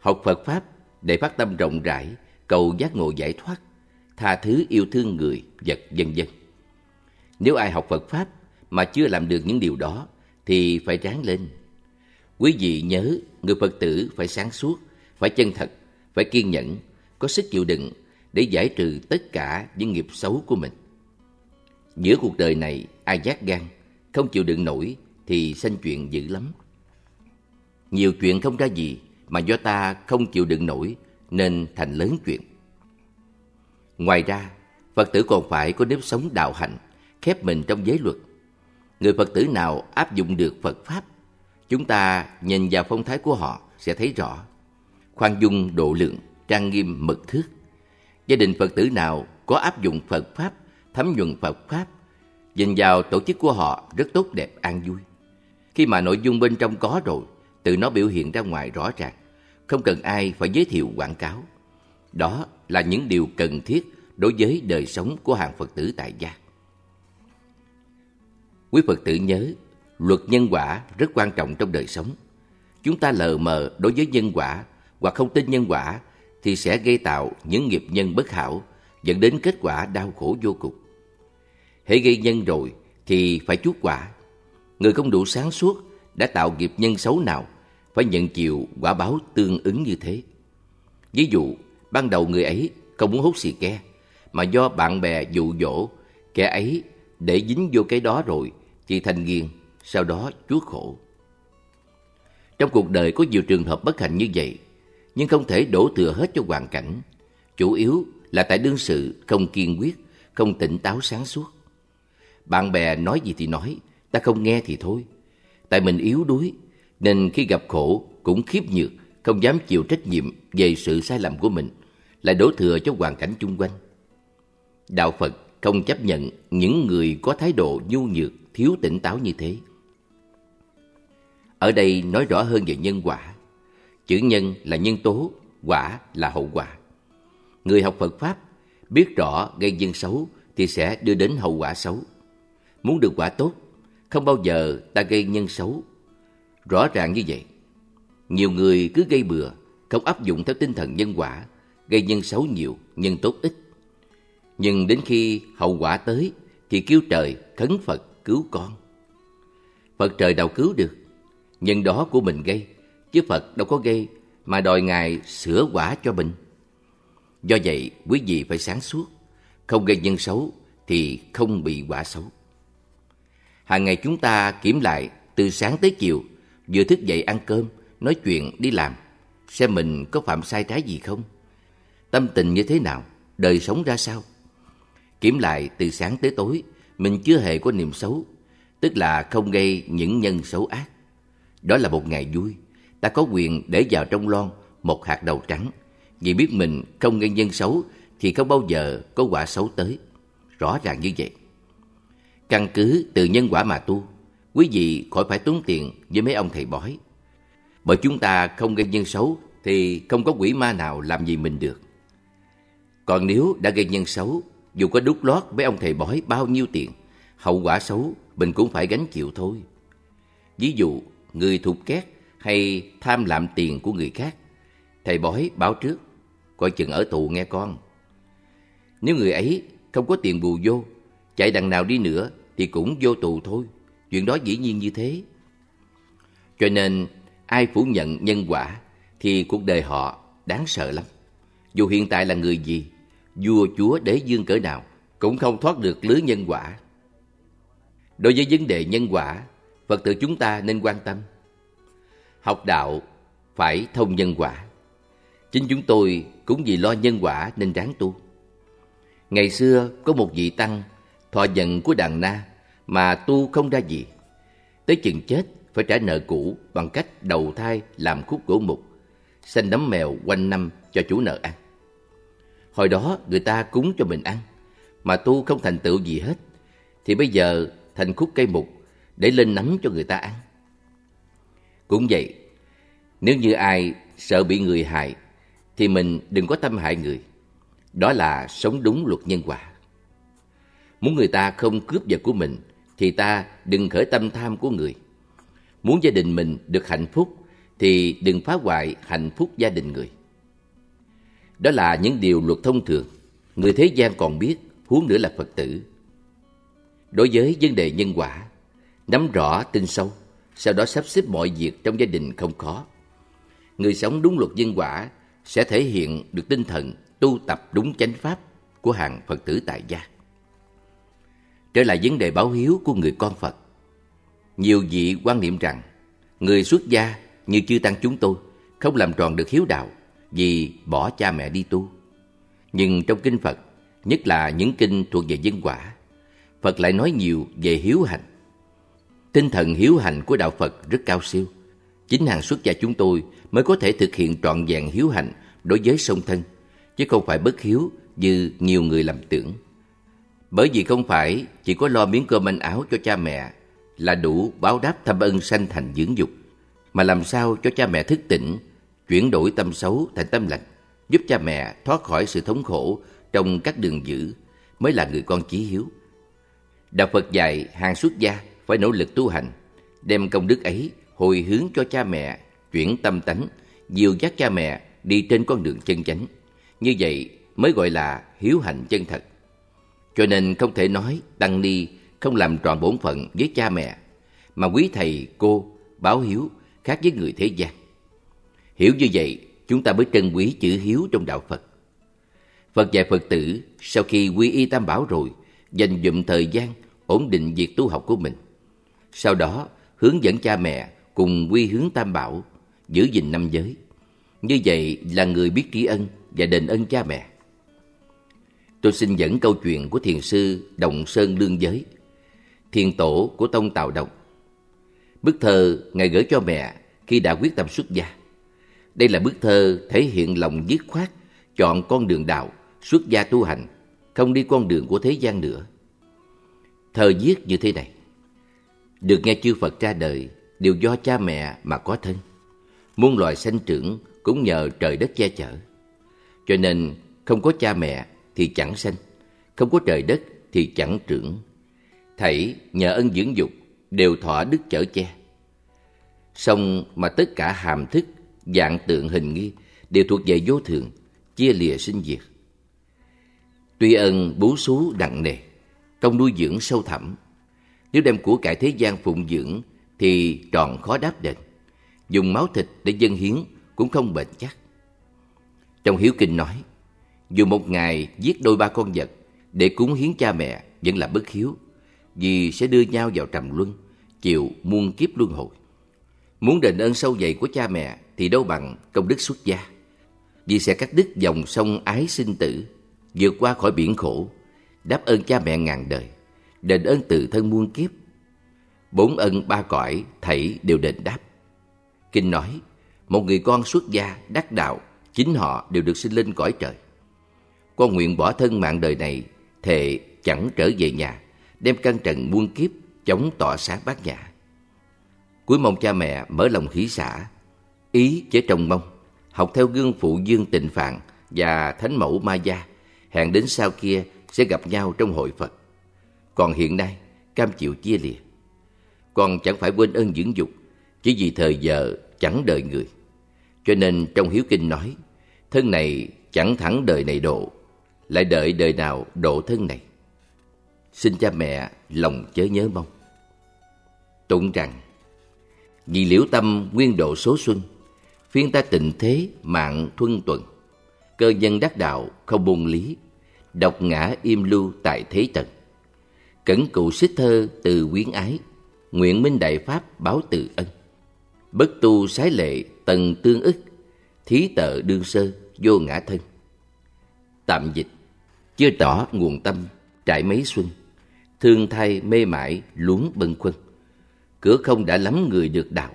Học Phật Pháp để phát tâm rộng rãi, cầu giác ngộ giải thoát, tha thứ yêu thương người, vật vân vân. Nếu ai học Phật Pháp mà chưa làm được những điều đó thì phải ráng lên. Quý vị nhớ, người Phật tử phải sáng suốt, phải chân thật, phải kiên nhẫn, có sức chịu đựng để giải trừ tất cả những nghiệp xấu của mình. Giữa cuộc đời này, ai giác gan, không chịu đựng nổi thì sanh chuyện dữ lắm. Nhiều chuyện không ra gì mà do ta không chịu đựng nổi nên thành lớn chuyện. Ngoài ra, Phật tử còn phải có nếp sống đạo hạnh, khép mình trong giới luật. Người Phật tử nào áp dụng được Phật Pháp, chúng ta nhìn vào phong thái của họ sẽ thấy rõ. Khoan dung độ lượng, trang nghiêm mật thước. Gia đình Phật tử nào có áp dụng Phật Pháp, thấm nhuần Phật Pháp, nhìn vào tổ chức của họ rất tốt đẹp an vui. Khi mà nội dung bên trong có rồi, tự nó biểu hiện ra ngoài rõ ràng, không cần ai phải giới thiệu quảng cáo. Đó là những điều cần thiết đối với đời sống của hàng Phật tử tại gia. Quý Phật tử nhớ, luật nhân quả rất quan trọng trong đời sống. Chúng ta lờ mờ đối với nhân quả hoặc không tin nhân quả thì sẽ gây tạo những nghiệp nhân bất hảo dẫn đến kết quả đau khổ vô cùng. Hễ gây nhân rồi thì phải chuốc quả. Người không đủ sáng suốt đã tạo nghiệp nhân xấu nào phải nhận chịu quả báo tương ứng như thế. Ví dụ, ban đầu người ấy không muốn hút xì ke, mà do bạn bè dụ dỗ, kẻ ấy để dính vô cái đó rồi chị Thanh Nghiên, sau đó chuốc khổ. Trong cuộc đời có nhiều trường hợp bất hạnh như vậy, nhưng không thể đổ thừa hết cho hoàn cảnh. Chủ yếu là tại đương sự không kiên quyết, không tỉnh táo sáng suốt. Bạn bè nói gì thì nói, ta không nghe thì thôi. Tại mình yếu đuối, nên khi gặp khổ cũng khiếp nhược, không dám chịu trách nhiệm về sự sai lầm của mình, lại đổ thừa cho hoàn cảnh chung quanh. Đạo Phật không chấp nhận những người có thái độ nhu nhược, thiếu tỉnh táo như thế. Ở đây nói rõ hơn về nhân quả. Chữ nhân là nhân tố, quả là hậu quả. Người học Phật Pháp biết rõ gây nhân xấu thì sẽ đưa đến hậu quả xấu. Muốn được quả tốt, không bao giờ ta gây nhân xấu. Rõ ràng như vậy. Nhiều người cứ gây bừa, không áp dụng theo tinh thần nhân quả, gây nhân xấu nhiều, nhân tốt ít. Nhưng đến khi hậu quả tới thì kêu trời khấn Phật cứu con. Phật trời đâu cứu được, nhân đó của mình gây, chứ Phật đâu có gây mà đòi Ngài sửa quả cho mình. Do vậy, quý vị phải sáng suốt, không gây nhân xấu thì không bị quả xấu. Hàng ngày chúng ta kiểm lại từ sáng tới chiều, vừa thức dậy ăn cơm, nói chuyện, đi làm, xem mình có phạm sai trái gì không, tâm tình như thế nào, đời sống ra sao. Kiểm lại từ sáng tới tối, mình chưa hề có niềm xấu, tức là không gây những nhân xấu ác. Đó là một ngày vui, ta có quyền để vào trong lon một hạt đầu trắng, vì biết mình không gây nhân xấu thì không bao giờ có quả xấu tới. Rõ ràng như vậy. Căn cứ từ nhân quả mà tu, quý vị khỏi phải tốn tiền với mấy ông thầy bói. Bởi chúng ta không gây nhân xấu thì không có quỷ ma nào làm gì mình được. Còn nếu đã gây nhân xấu, dù có đút lót với ông thầy bói bao nhiêu tiền, hậu quả xấu mình cũng phải gánh chịu thôi. Ví dụ, người thụt két hay tham lạm tiền của người khác, thầy bói báo trước, coi chừng ở tù nghe con. Nếu người ấy không có tiền bù vô, chạy đằng nào đi nữa thì cũng vô tù thôi. Chuyện đó dĩ nhiên như thế. Cho nên ai phủ nhận nhân quả thì cuộc đời họ đáng sợ lắm. Dù hiện tại là người gì, vua chúa đế dương cỡ nào cũng không thoát được lưới nhân quả. Đối với vấn đề nhân quả, Phật tử chúng ta nên quan tâm. Học đạo phải thông nhân quả. Chính chúng tôi cũng vì lo nhân quả nên ráng tu. Ngày xưa có một vị tăng thọ giận của đàn na mà tu không ra gì. Tới chừng chết phải trả nợ cũ bằng cách đầu thai làm khúc gỗ mục, xanh nấm mèo quanh năm cho chủ nợ ăn. Hồi đó người ta cúng cho mình ăn, mà tu không thành tựu gì hết, thì bây giờ thành khúc cây mục để lên nấm cho người ta ăn. Cũng vậy, nếu như ai sợ bị người hại, thì mình đừng có tâm hại người. Đó là sống đúng luật nhân quả. Muốn người ta không cướp vật của mình, thì ta đừng khởi tâm tham của người. Muốn gia đình mình được hạnh phúc, thì đừng phá hoại hạnh phúc gia đình người. Đó là những điều luật thông thường, người thế gian còn biết, huống nữa là Phật tử. Đối với vấn đề nhân quả, nắm rõ tin sâu, sau đó sắp xếp mọi việc trong gia đình không khó. Người sống đúng luật nhân quả sẽ thể hiện được tinh thần tu tập đúng chánh pháp của hàng Phật tử tại gia. Trở lại vấn đề báo hiếu của người con Phật. Nhiều vị quan niệm rằng người xuất gia như chư tăng chúng tôi không làm tròn được hiếu đạo vì bỏ cha mẹ đi tu. Nhưng trong kinh Phật, nhất là những kinh thuộc về dân quả, Phật lại nói nhiều về hiếu hành. Tinh thần hiếu hành của đạo Phật rất cao siêu. Chính hàng xuất gia chúng tôi mới có thể thực hiện trọn vẹn hiếu hành đối với song thân, chứ không phải bất hiếu như nhiều người lầm tưởng. Bởi vì không phải chỉ có lo miếng cơm manh áo cho cha mẹ là đủ báo đáp thâm ân sanh thành dưỡng dục, mà làm sao cho cha mẹ thức tỉnh, chuyển đổi tâm xấu thành tâm lành, giúp cha mẹ thoát khỏi sự thống khổ trong các đường dữ mới là người con chí hiếu. Đạo Phật dạy hàng xuất gia phải nỗ lực tu hành, đem công đức ấy hồi hướng cho cha mẹ, chuyển tâm tánh, dìu dắt cha mẹ đi trên con đường chân chánh. Như vậy mới gọi là hiếu hành chân thật. Cho nên không thể nói Tăng Ni không làm tròn bổn phận với cha mẹ, mà quý thầy, cô, báo hiếu khác với người thế gian. Hiểu như vậy, chúng ta mới trân quý chữ hiếu trong đạo Phật. Phật dạy Phật tử sau khi quy y tam bảo rồi, dành dụm thời gian ổn định việc tu học của mình. Sau đó, hướng dẫn cha mẹ cùng quy hướng tam bảo, giữ gìn năm giới. Như vậy là người biết tri ân và đền ân cha mẹ. Tôi xin dẫn câu chuyện của thiền sư Đồng Sơn Lương Giới, thiền tổ của Tông Tào Đồng. Bức thơ Ngài gửi cho mẹ khi đã quyết tâm xuất gia. Đây là bức thơ thể hiện lòng dứt khoát, chọn con đường đạo, xuất gia tu hành, không đi con đường của thế gian nữa. Thơ viết như thế này. Được nghe chư Phật ra đời đều do cha mẹ mà có thân. Muôn loài sanh trưởng cũng nhờ trời đất che chở. Cho nên không có cha mẹ thì chẳng sanh, không có trời đất thì chẳng trưởng. Thảy nhờ ân dưỡng dục đều thỏa đức chở che. xong mà tất cả hàm thức, dạng tượng hình nghi đều thuộc về vô thường, chia lìa sinh diệt. Tuy ân bú xú nặng nề, công nuôi dưỡng sâu thẳm. Nếu đem của cải thế gian phụng dưỡng thì tròn khó đáp đền. Dùng máu thịt để dân hiến cũng không bền chắc. Trong Hiếu Kinh nói, dù một ngày giết đôi ba con vật để cúng hiến cha mẹ vẫn là bất hiếu, vì sẽ đưa nhau vào trầm luân, chịu muôn kiếp luân hồi. Muốn đền ơn sâu dày của cha mẹ thì đâu bằng công đức xuất gia, vì sẽ cắt đứt dòng sông ái sinh tử, vượt qua khỏi biển khổ, đáp ơn cha mẹ ngàn đời, đền ơn tự thân muôn kiếp. Bốn ân ba cõi thảy đều đền đáp. Kinh nói, một người con xuất gia, đắc đạo, chính họ đều được sinh lên cõi trời. Con nguyện bỏ thân mạng đời này, thệ chẳng trở về nhà, đem căn trần muôn kiếp, chống tỏa sáng bát nhã. Cuối mong cha mẹ mở lòng hỷ xả, ý với trông mong, học theo gương phụ dương tịnh phạn và thánh mẫu ma gia, hẹn đến sau kia sẽ gặp nhau trong hội Phật. Còn hiện nay, cam chịu chia lìa. Còn chẳng phải quên ơn dưỡng dục, chỉ vì thời giờ chẳng đợi người. Cho nên trong Hiếu Kinh nói, thân này chẳng thẳng đời này độ, lại đợi đời nào độ thân này. Xin cha mẹ lòng chớ nhớ mong. Tụng rằng, vì liễu tâm nguyên độ số xuân, phiên ta tịnh thế mạng thuân tuần, cơ nhân đắc đạo không buông lý, độc ngã im lưu tại thế tận. Cẩn cụ xích thơ từ quyến ái, nguyện minh đại pháp báo từ ân. Bất tu sái lệ tần tương ức, thí tợ đương sơ vô ngã thân. Tạm dịch, chưa tỏ nguồn tâm, trải mấy xuân, thương thay mê mãi luống bâng khuâng. Cửa không đã lắm người được đạo,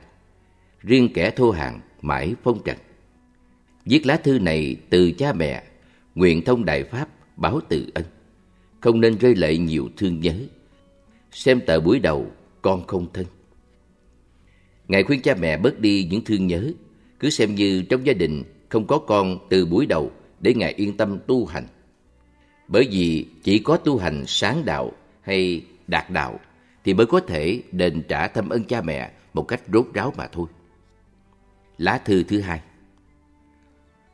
riêng kẻ thô hạng mãi phong trần. Viết lá thư này từ cha mẹ, nguyện thông đại pháp báo từ ân. Không nên rơi lệ nhiều thương nhớ. Xem tờ buổi đầu, con không thân. Ngài khuyên cha mẹ bớt đi những thương nhớ, cứ xem như trong gia đình không có con từ buổi đầu để Ngài yên tâm tu hành. Bởi vì chỉ có tu hành sáng đạo hay đạt đạo thì mới có thể đền trả thâm ân cha mẹ một cách rốt ráo mà thôi. Lá thư thứ hai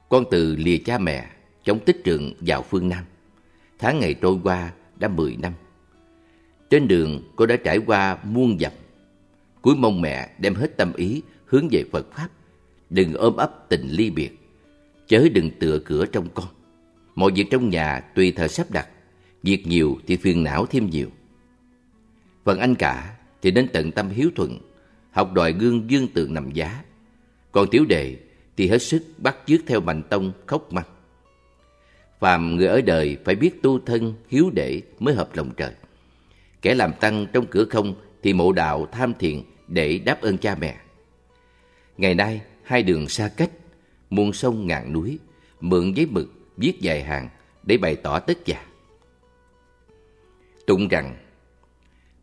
Con từ lìa cha mẹ, chống tích trường vào phương Nam. Tháng ngày trôi qua đã mười năm. Trên đường cô đã trải qua muôn dặm. Cuối mong mẹ đem hết tâm ý hướng về Phật Pháp. Đừng ôm ấp tình ly biệt. Chớ đừng tựa cửa trong con. Mọi việc trong nhà tùy thời sắp đặt. Việc nhiều thì phiền não thêm nhiều. Phần anh cả thì đến tận tâm hiếu thuận, học đòi gương dương tượng nằm giá. Còn tiểu đệ thì hết sức bắt chước theo mạnh tông khóc mặt. Phàm người ở đời phải biết tu thân hiếu đệ mới hợp lòng trời. Kẻ làm tăng trong cửa không thì mộ đạo tham thiện để đáp ơn cha mẹ. Ngày nay, hai đường xa cách, muôn sông ngàn núi, mượn giấy mực, viết dài hàng để bày tỏ tất cả. Tụng rằng,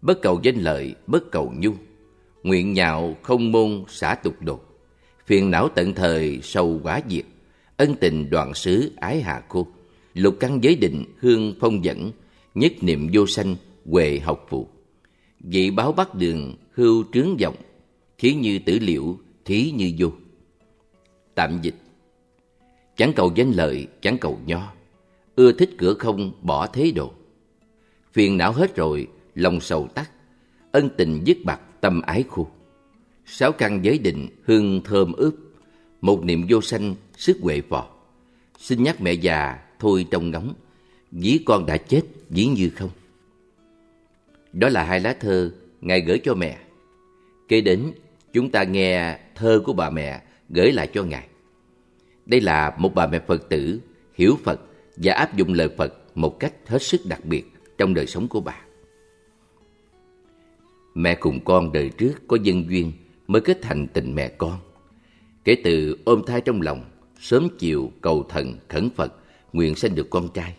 bất cầu danh lợi, bất cầu nhu, nguyện nhạo không môn xả tục đột, phiền não tận thời sầu quá diệt, ân tình đoạn xứ ái hạ khô, lục căn giới định hương phong dẫn, nhất niệm vô sanh huệ học phụ. Vị báo bắt đường hưu trướng vọng, thí như tử liệu, thí như vô. Tạm dịch Chẳng cầu danh lợi, chẳng cầu nho, ưa thích cửa không bỏ thế độ. Phiền não hết rồi, lòng sầu tắt, ân tình dứt bạc tâm ái khu. Sáu căn giới định hương thơm ướp, một niệm vô sanh sức huệ phò. Xin nhắc mẹ già thôi trong ngóng, dí con đã chết dĩ như không. Đó là hai lá thơ Ngài gửi cho mẹ. Kế đến, chúng ta nghe thơ của bà mẹ gửi lại cho Ngài. Đây là một bà mẹ Phật tử, hiểu Phật và áp dụng lời Phật một cách hết sức đặc biệt trong đời sống của bà. Mẹ cùng con đời trước có dân duyên mới kết thành tình mẹ con. Kể từ ôm thai trong lòng, sớm chiều cầu thần khẩn Phật, nguyện sinh được con trai.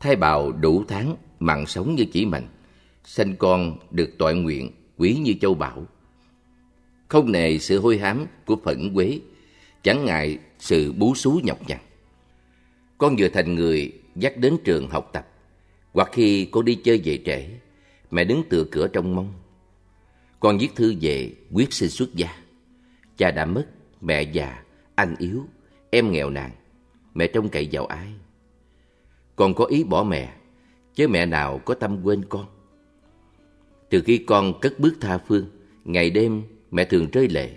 Thai bào đủ tháng, mặn sống như chỉ mạnh, sanh con được toại nguyện, quý như châu bảo. Không nề sự hôi hám của phẫn quế, chẳng ngại sự bú xú nhọc nhằn. Con vừa thành người dắt đến trường học tập, hoặc khi cô đi chơi về trễ, mẹ đứng tựa cửa trong mong. Con viết thư về quyết sinh xuất gia. Cha đã mất, mẹ già, anh yếu, em nghèo nàn, mẹ trông cậy vào ai? Con có ý bỏ mẹ, chứ mẹ nào có tâm quên con. Từ khi con cất bước tha phương, ngày đêm mẹ thường rơi lệ.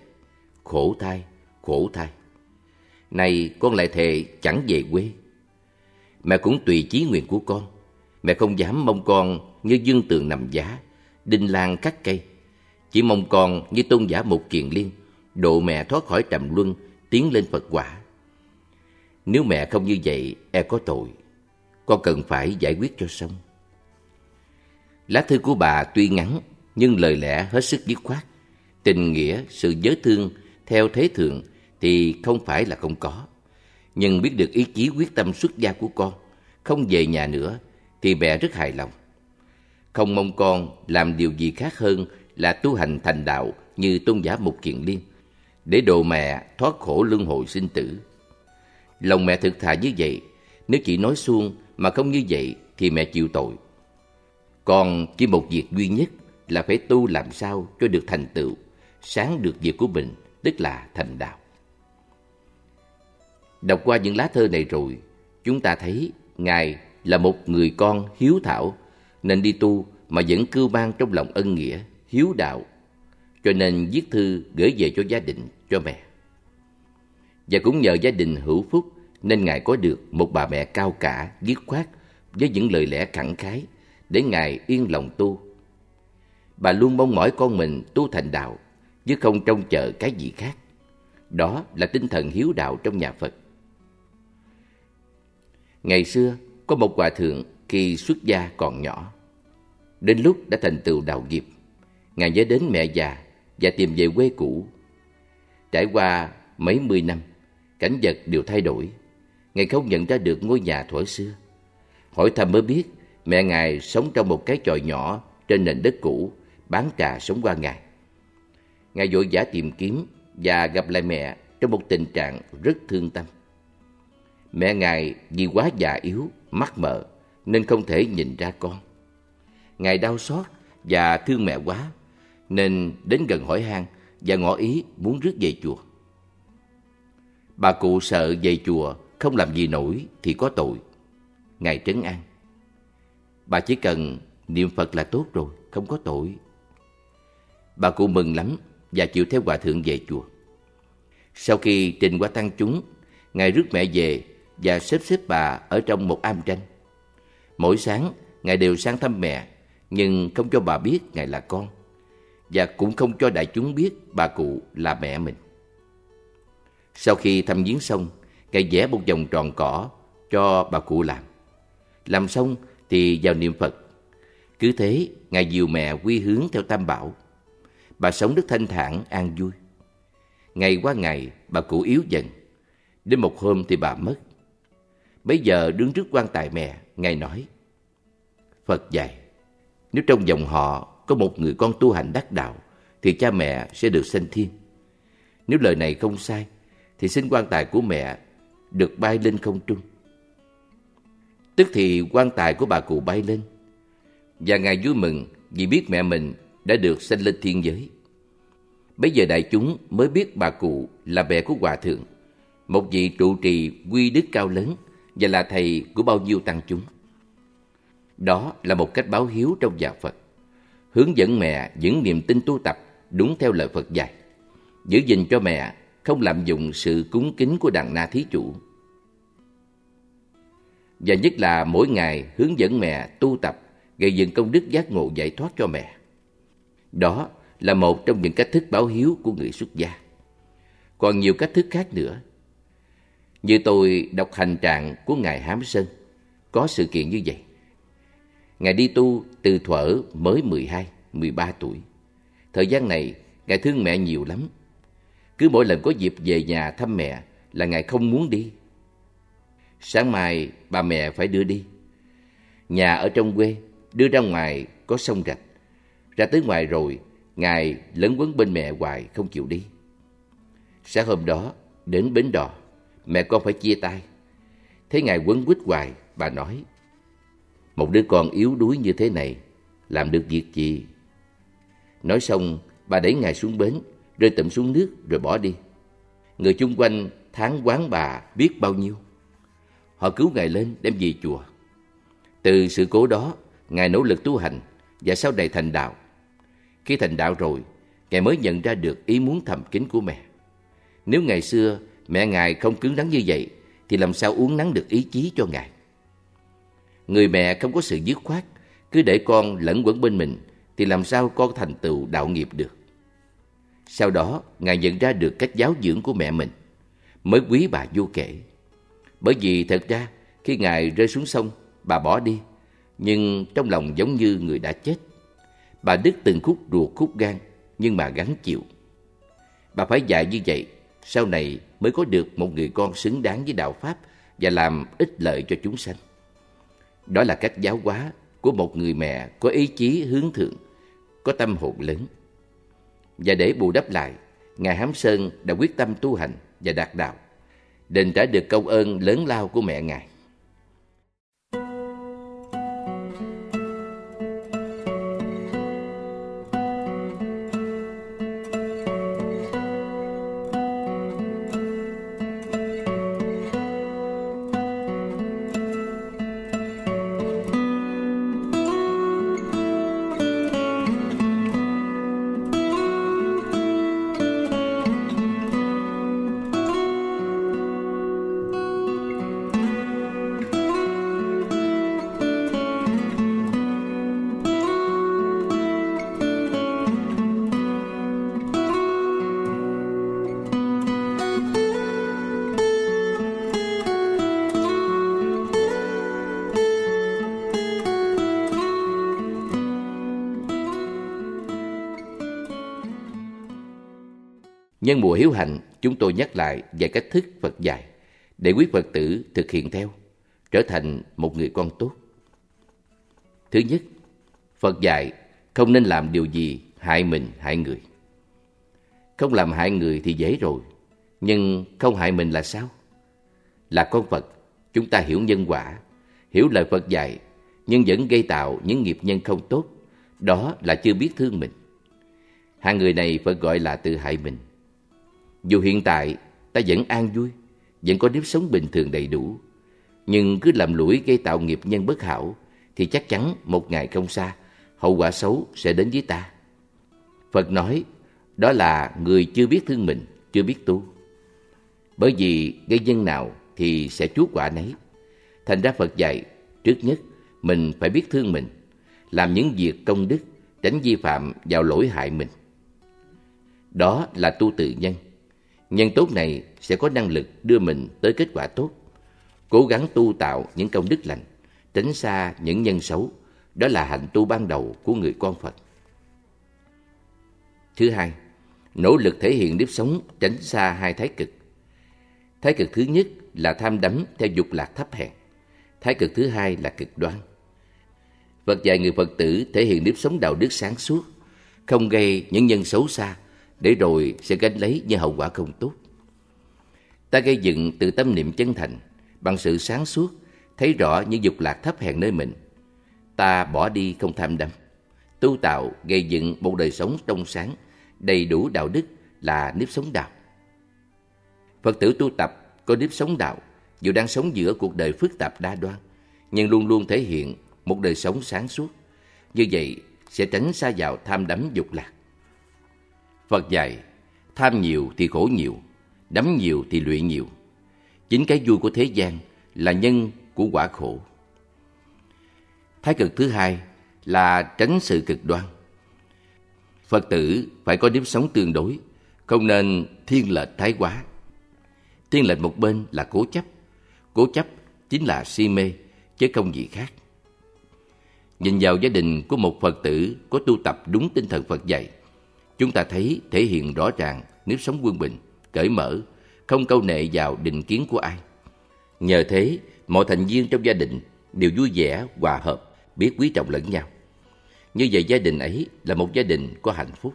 Khổ thai, khổ thai. Này con lại thề chẳng về quê. Mẹ cũng tùy chí nguyện của con. Mẹ không dám mong con như dương tường nằm giá, đinh lan cắt cây. Chỉ mong con như tôn giả một kiền liên, độ mẹ thoát khỏi trầm luân, tiến lên Phật quả. Nếu mẹ không như vậy, e có tội. Con cần phải giải quyết cho xong. Lá thư của bà tuy ngắn, nhưng lời lẽ hết sức dứt khoát. Tình nghĩa, sự nhớ thương theo thế thường thì không phải là không có. Nhưng biết được ý chí quyết tâm xuất gia của con, không về nhà nữa, thì mẹ rất hài lòng. Không mong con làm điều gì khác hơn là tu hành thành đạo như tôn giả Mục Kiền Liên, để độ mẹ thoát khổ luân hồi sinh tử. Lòng mẹ thực thà như vậy, nếu chỉ nói suông mà không như vậy thì mẹ chịu tội. Còn chỉ một việc duy nhất là phải tu làm sao cho được thành tựu, sáng được việc của mình, tức là thành đạo. Đọc qua những lá thơ này rồi, chúng ta thấy Ngài là một người con hiếu thảo, nên đi tu mà vẫn cưu mang trong lòng ân nghĩa, hiếu đạo, cho nên viết thư gửi về cho gia đình, cho mẹ. Và cũng nhờ gia đình hữu phúc nên Ngài có được một bà mẹ cao cả, dứt khoát với những lời lẽ khẳng khái để Ngài yên lòng tu. Bà luôn mong mỏi con mình tu thành đạo, chứ không trông chờ cái gì khác. Đó là tinh thần hiếu đạo trong nhà Phật. Ngày xưa, có một hòa thượng khi xuất gia còn nhỏ. Đến lúc đã thành tựu đạo nghiệp, Ngài nhớ đến mẹ già và tìm về quê cũ. Trải qua mấy mươi năm, cảnh vật đều thay đổi. Ngài không nhận ra được ngôi nhà thuở xưa. Hỏi thăm mới biết mẹ Ngài sống trong một cái chòi nhỏ trên nền đất cũ, bán trà sống qua ngày. Ngài vội vã tìm kiếm và gặp lại mẹ trong một tình trạng rất thương tâm. Mẹ Ngài vì quá già yếu, mắt mờ nên không thể nhìn ra con. Ngài đau xót và thương mẹ quá nên đến gần hỏi han và ngỏ ý muốn rước về chùa. Bà cụ sợ về chùa không làm gì nổi thì có tội. Ngài trấn an. Bà chỉ cần niệm Phật là tốt rồi, không có tội. Bà cụ mừng lắm và chịu theo hòa thượng về chùa. Sau khi trình qua tăng chúng, Ngài rước mẹ về và xếp xếp bà ở trong một am tranh. Mỗi sáng, Ngài đều sang thăm mẹ, nhưng không cho bà biết Ngài là con, và cũng không cho đại chúng biết bà cụ là mẹ mình. Sau khi thăm viếng xong, Ngài vẽ một vòng tròn cỏ cho bà cụ làm. Làm xong thì vào niệm Phật. Cứ thế, Ngài dìu mẹ quy hướng theo Tam Bảo. Bà sống rất thanh thản, an vui. Ngày qua ngày, bà cụ yếu dần. Đến một hôm thì bà mất. Bây giờ đứng trước quan tài mẹ, Ngài nói, Phật dạy, nếu trong dòng họ có một người con tu hành đắc đạo, thì cha mẹ sẽ được sanh thiên. Nếu lời này không sai, thì xin quan tài của mẹ được bay lên không trung. Tức thì quan tài của bà cụ bay lên, và Ngài vui mừng vì biết mẹ mình đã được sanh lên thiên giới. Bây giờ đại chúng mới biết bà cụ là mẹ của Hòa Thượng, một vị trụ trì quy đức cao lớn và là thầy của bao nhiêu tăng chúng. Đó là một cách báo hiếu trong nhà Phật, hướng dẫn mẹ những niềm tin tu tập đúng theo lời Phật dạy, giữ gìn cho mẹ không lạm dụng sự cúng kính của đàn na thí chủ. Và nhất là mỗi ngày hướng dẫn mẹ tu tập, gây dựng công đức giác ngộ giải thoát cho mẹ. Đó là một trong những cách thức báo hiếu của người xuất gia. Còn nhiều cách thức khác nữa như tôi đọc hành trạng của Ngài Hám Sơn, có sự kiện như vậy. Ngài đi tu từ thuở mới 12, 13 tuổi. Thời gian này, Ngài thương mẹ nhiều lắm. Cứ mỗi lần có dịp về nhà thăm mẹ là Ngài không muốn đi. Sáng mai, bà mẹ phải đưa đi. Nhà ở trong quê, đưa ra ngoài có sông rạch. Ra tới ngoài rồi, Ngài lấn quấn bên mẹ hoài không chịu đi. Sáng hôm đó, đến bến đò, mẹ con phải chia tay. Thấy ngài quấn quýt hoài, bà nói, một đứa con yếu đuối như thế này, làm được việc gì? Nói xong, bà đẩy ngài xuống bến, rơi tụm xuống nước rồi bỏ đi. Người chung quanh tháng quán bà biết bao nhiêu. Họ cứu ngài lên đem về chùa. Từ sự cố đó, ngài nỗ lực tu hành và sau này thành đạo. Khi thành đạo rồi, ngài mới nhận ra được ý muốn thầm kín của mẹ. Nếu ngày xưa Mẹ Ngài không cứng rắn như vậy thì làm sao uống nắng được ý chí cho Ngài. Người mẹ không có sự dứt khoát, cứ để con lẫn quẩn bên mình thì làm sao con thành tựu đạo nghiệp được. Sau đó, Ngài nhận ra được cách giáo dưỡng của mẹ mình, mới quý bà vô kể. Bởi vì thật ra, khi Ngài rơi xuống sông, bà bỏ đi, nhưng trong lòng giống như người đã chết. Bà đứt từng khúc ruột khúc gan, nhưng mà gắn chịu. Bà phải dạy như vậy sau này mới có được một người con xứng đáng với đạo Pháp và làm ích lợi cho chúng sanh. Đó là cách giáo hóa của một người mẹ có ý chí hướng thượng, có tâm hồn lớn. Và để bù đắp lại, Ngài Hám Sơn đã quyết tâm tu hành và đạt đạo, đền trả được công ơn lớn lao của mẹ Ngài. Hiếu hạnh, chúng tôi nhắc lại vài cách thức Phật dạy để quý Phật tử thực hiện theo, trở thành một người con tốt. Thứ nhất, Phật dạy không nên làm điều gì hại mình, hại người. Không làm hại người thì dễ rồi, nhưng không hại mình là sao? Là con Phật, chúng ta hiểu nhân quả, hiểu lời Phật dạy, nhưng vẫn gây tạo những nghiệp nhân không tốt. Đó là chưa biết thương mình. Hai người này Phật gọi là tự hại mình. Dù hiện tại ta vẫn an vui, vẫn có nếp sống bình thường đầy đủ, nhưng cứ làm lũi gây tạo nghiệp nhân bất hảo, thì chắc chắn một ngày không xa, hậu quả xấu sẽ đến với ta. Phật nói, đó là người chưa biết thương mình, chưa biết tu. Bởi vì gây nhân nào thì sẽ chuốc quả nấy. Thành ra Phật dạy, trước nhất, mình phải biết thương mình, làm những việc công đức, tránh vi phạm vào lỗi hại mình. Đó là tu tự nhân. Nhân tốt này sẽ có năng lực đưa mình tới kết quả tốt. Cố gắng tu tạo những công đức lành, tránh xa những nhân xấu. Đó là hạnh tu ban đầu của người con Phật. Thứ hai, nỗ lực thể hiện nếp sống tránh xa hai thái cực. Thái cực thứ nhất là tham đắm theo dục lạc thấp hèn. Thái cực thứ hai là cực đoan. Phật dạy người Phật tử thể hiện nếp sống đạo đức sáng suốt, không gây những nhân xấu xa, để rồi sẽ gánh lấy những hậu quả không tốt. Ta gây dựng từ tâm niệm chân thành, bằng sự sáng suốt, thấy rõ những dục lạc thấp hèn nơi mình. Ta bỏ đi không tham đắm, tu tạo gây dựng một đời sống trong sáng, đầy đủ đạo đức là nếp sống đạo. Phật tử tu tập có nếp sống đạo, dù đang sống giữa cuộc đời phức tạp đa đoan, nhưng luôn luôn thể hiện một đời sống sáng suốt. Như vậy sẽ tránh xa vào tham đắm dục lạc. Phật dạy, tham nhiều thì khổ nhiều, đắm nhiều thì lụy nhiều. Chính cái vui của thế gian là nhân của quả khổ. Thái cực thứ hai là tránh sự cực đoan. Phật tử phải có nếp sống tương đối, không nên thiên lệch thái quá. Thiên lệch một bên là cố chấp, cố chấp chính là si mê, chứ không gì khác. Nhìn vào gia đình của một Phật tử có tu tập đúng tinh thần Phật dạy, chúng ta thấy thể hiện rõ ràng nếp sống quân bình, cởi mở, không câu nệ vào định kiến của ai. Nhờ thế, mọi thành viên trong gia đình đều vui vẻ, hòa hợp, biết quý trọng lẫn nhau. Như vậy gia đình ấy là một gia đình có hạnh phúc.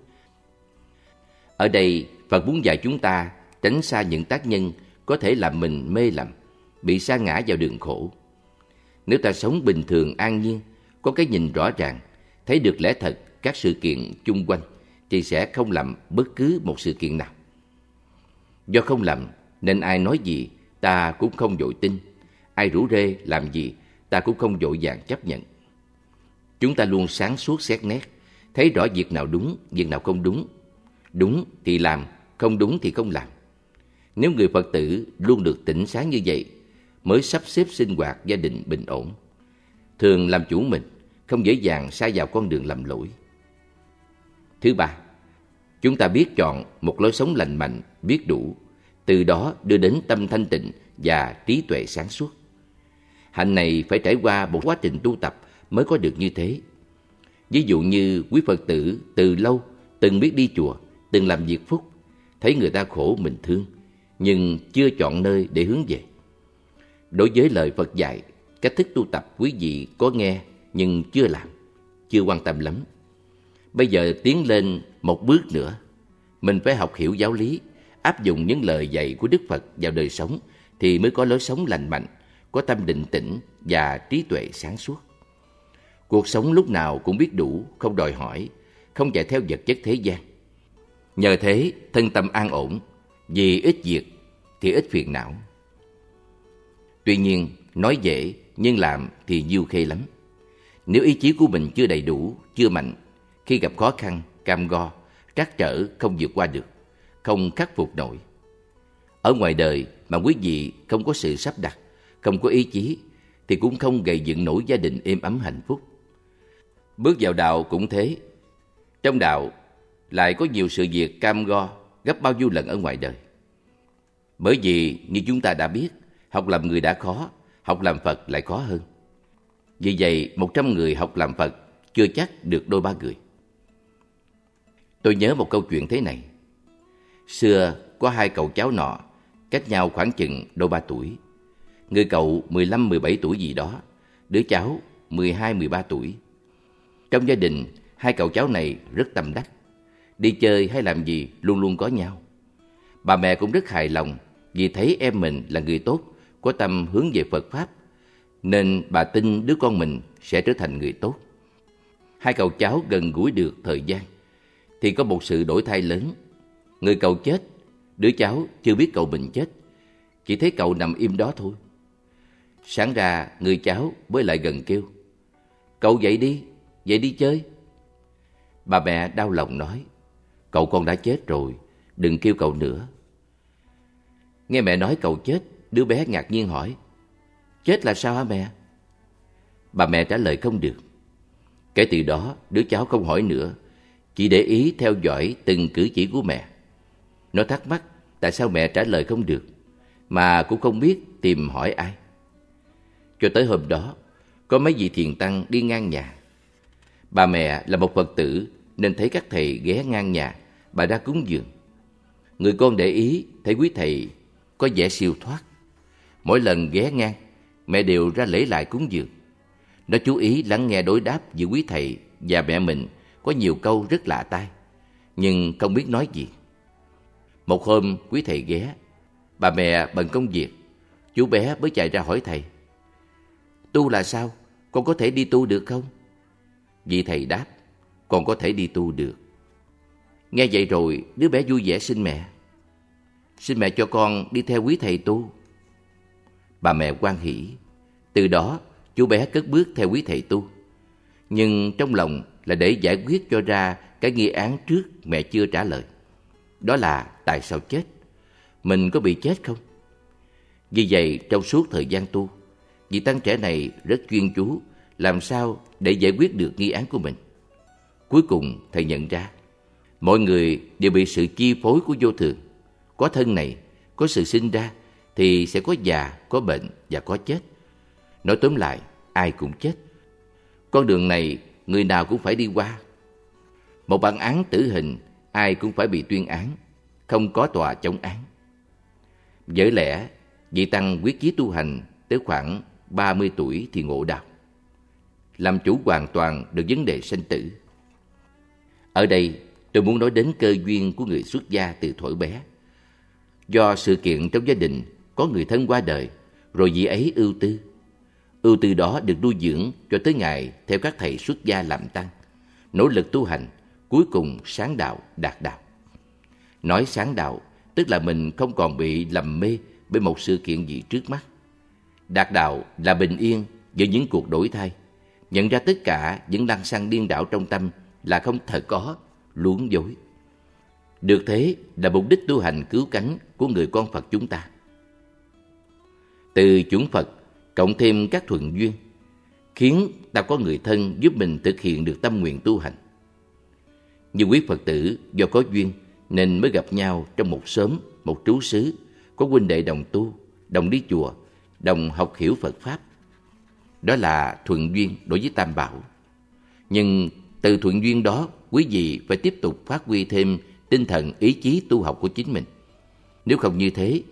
Ở đây, Phật muốn dạy chúng ta tránh xa những tác nhân có thể làm mình mê lầm, bị sa ngã vào đường khổ. Nếu ta sống bình thường an nhiên, có cái nhìn rõ ràng, thấy được lẽ thật các sự kiện chung quanh, chị sẽ không làm bất cứ một sự kiện nào. Do không làm, nên ai nói gì, ta cũng không dội tin. Ai rủ rê làm gì, ta cũng không dội vàng chấp nhận. Chúng ta luôn sáng suốt xét nét, thấy rõ việc nào đúng, việc nào không đúng. Đúng thì làm, không đúng thì không làm. Nếu người Phật tử luôn được tỉnh sáng như vậy, mới sắp xếp sinh hoạt gia đình bình ổn. Thường làm chủ mình, không dễ dàng sa vào con đường lầm lỗi. Thứ ba, chúng ta biết chọn một lối sống lành mạnh, biết đủ, từ đó đưa đến tâm thanh tịnh và trí tuệ sáng suốt. Hạnh này phải trải qua một quá trình tu tập mới có được như thế. Ví dụ như quý Phật tử từ lâu từng biết đi chùa, từng làm việc phúc, thấy người ta khổ mình thương, nhưng chưa chọn nơi để hướng về. Đối với lời Phật dạy, cách thức tu tập quý vị có nghe nhưng chưa làm, chưa quan tâm lắm. Bây giờ tiến lên một bước nữa, mình phải học hiểu giáo lý, áp dụng những lời dạy của Đức Phật vào đời sống thì mới có lối sống lành mạnh, có tâm định tĩnh và trí tuệ sáng suốt. Cuộc sống lúc nào cũng biết đủ, không đòi hỏi, không chạy theo vật chất thế gian. Nhờ thế, thân tâm an ổn, vì ít việc thì ít phiền não. Tuy nhiên, nói dễ nhưng làm thì nhiêu khê lắm. Nếu ý chí của mình chưa đầy đủ, chưa mạnh, khi gặp khó khăn, cam go, trắc trở không vượt qua được, không khắc phục nổi. Ở ngoài đời mà quý vị không có sự sắp đặt, không có ý chí, thì cũng không gây dựng nổi gia đình êm ấm hạnh phúc. Bước vào đạo cũng thế. Trong đạo lại có nhiều sự việc cam go gấp bao nhiêu lần ở ngoài đời. Bởi vì như chúng ta đã biết, học làm người đã khó, học làm Phật lại khó hơn. Vì vậy, một trăm người học làm Phật chưa chắc được đôi ba người. Tôi nhớ một câu chuyện thế này. Xưa có hai cậu cháu nọ, cách nhau khoảng chừng đôi ba tuổi. Người cậu 15-17 tuổi gì đó, đứa cháu 12-13 tuổi. Trong gia đình, hai cậu cháu này rất tâm đắc. Đi chơi hay làm gì luôn luôn có nhau. Bà mẹ cũng rất hài lòng vì thấy em mình là người tốt, có tâm hướng về Phật Pháp, nên bà tin đứa con mình sẽ trở thành người tốt. Hai cậu cháu gần gũi được thời gian, thì có một sự đổi thay lớn. Người cậu chết, đứa cháu chưa biết cậu mình chết, chỉ thấy cậu nằm im đó thôi. Sáng ra, người cháu mới lại gần kêu, Cậu dậy đi, dậy đi chơi. Bà mẹ đau lòng nói, cậu con đã chết rồi, đừng kêu cậu nữa. Nghe mẹ nói cậu chết, đứa bé ngạc nhiên hỏi, chết là sao hả mẹ? Bà mẹ trả lời không được. Kể từ đó, đứa cháu không hỏi nữa, chỉ để ý theo dõi từng cử chỉ của mẹ. Nó thắc mắc tại sao mẹ trả lời không được, mà cũng không biết tìm hỏi ai. Cho tới hôm đó, có mấy vị thiền tăng đi ngang nhà. Bà mẹ là một Phật tử nên thấy các thầy ghé ngang nhà, bà ra cúng dường. Người con để ý thấy quý thầy có vẻ siêu thoát. Mỗi lần ghé ngang, mẹ đều ra lễ lại cúng dường. Nó chú ý lắng nghe đối đáp giữa quý thầy và mẹ mình có nhiều câu rất lạ tai, nhưng không biết nói gì. Một hôm quý thầy ghé, bà mẹ bận công việc, chú bé mới chạy ra hỏi thầy. Tu là sao? Con có thể đi tu được không? Vị thầy đáp, con có thể đi tu được. Nghe vậy rồi, đứa bé vui vẻ xin mẹ. Xin mẹ cho con đi theo quý thầy tu. Bà mẹ quan hỷ. Từ đó, chú bé cất bước theo quý thầy tu. Nhưng trong lòng là để giải quyết cho ra cái nghi án trước mẹ chưa trả lời. Đó là tại sao chết? Mình có bị chết không? Vì vậy, trong suốt thời gian tu, vị tăng trẻ này rất chuyên chú làm sao để giải quyết được nghi án của mình. Cuối cùng, thầy nhận ra, mọi người đều bị sự chi phối của vô thường. Có thân này, có sự sinh ra, thì sẽ có già, có bệnh và có chết. Nói tóm lại, ai cũng chết. Con đường này, người nào cũng phải đi qua. Một bản án tử hình, ai cũng phải bị tuyên án, không có tòa chống án. Với lẽ, vị Tăng quyết chí tu hành tới khoảng 30 tuổi thì ngộ đạo. Làm chủ hoàn toàn được vấn đề sinh tử. Ở đây, tôi muốn nói đến cơ duyên của người xuất gia từ thuở bé. Do sự kiện trong gia đình có người thân qua đời, rồi vị ấy ưu tư. Ưu tư đó được nuôi dưỡng cho tới ngày theo các thầy xuất gia làm tăng, nỗ lực tu hành, cuối cùng sáng đạo, đạt đạo. Nói sáng đạo, tức là mình không còn bị lầm mê bởi một sự kiện gì trước mắt. Đạt đạo là bình yên với những cuộc đổi thay, nhận ra tất cả những lăng xăng điên đảo trong tâm là không thật có, luống dối. Được thế là mục đích tu hành cứu cánh của người con Phật chúng ta. Từ chuẩn Phật, cộng thêm các thuận duyên, khiến ta có người thân giúp mình thực hiện được tâm nguyện tu hành. Như quý Phật tử do có duyên nên mới gặp nhau trong một xóm, một trú xứ, có huynh đệ đồng tu, đồng đi chùa, đồng học hiểu Phật Pháp. Đó là thuận duyên đối với Tam Bảo. Nhưng từ thuận duyên đó, quý vị phải tiếp tục phát huy thêm tinh thần ý chí tu học của chính mình. Nếu không như thế,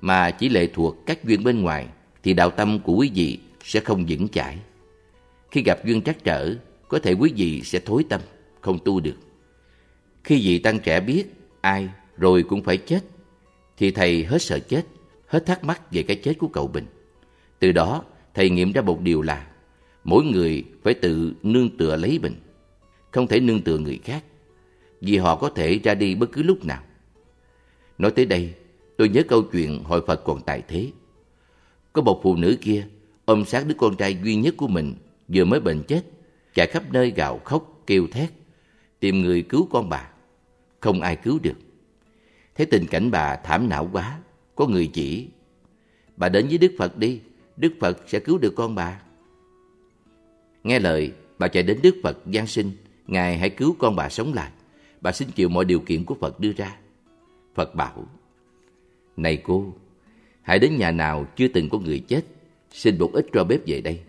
mà chỉ lệ thuộc các duyên bên ngoài, thì đạo tâm của quý vị sẽ không vững chãi. Khi gặp duyên trắc trở, có thể quý vị sẽ thối tâm, không tu được. Khi vị tăng trẻ biết ai rồi cũng phải chết, thì thầy hết sợ chết, hết thắc mắc về cái chết của cậu Bình. Từ đó, thầy nghiệm ra một điều là mỗi người phải tự nương tựa lấy mình, không thể nương tựa người khác, vì họ có thể ra đi bất cứ lúc nào. Nói tới đây, tôi nhớ câu chuyện hội Phật còn tại thế. Có một phụ nữ kia ôm sát đứa con trai duy nhất của mình vừa mới bệnh chết, chạy khắp nơi gào khóc, kêu thét, tìm người cứu con bà. Không ai cứu được. Thấy tình cảnh bà thảm não quá, có người chỉ. Bà đến với Đức Phật đi, Đức Phật sẽ cứu được con bà. Nghe lời, bà chạy đến Đức Phật gian sinh, Ngài hãy cứu con bà sống lại. Bà xin chịu mọi điều kiện của Phật đưa ra. Phật bảo, Này cô, hãy đến nhà nào chưa từng có người chết, xin một ít cho bếp về đây,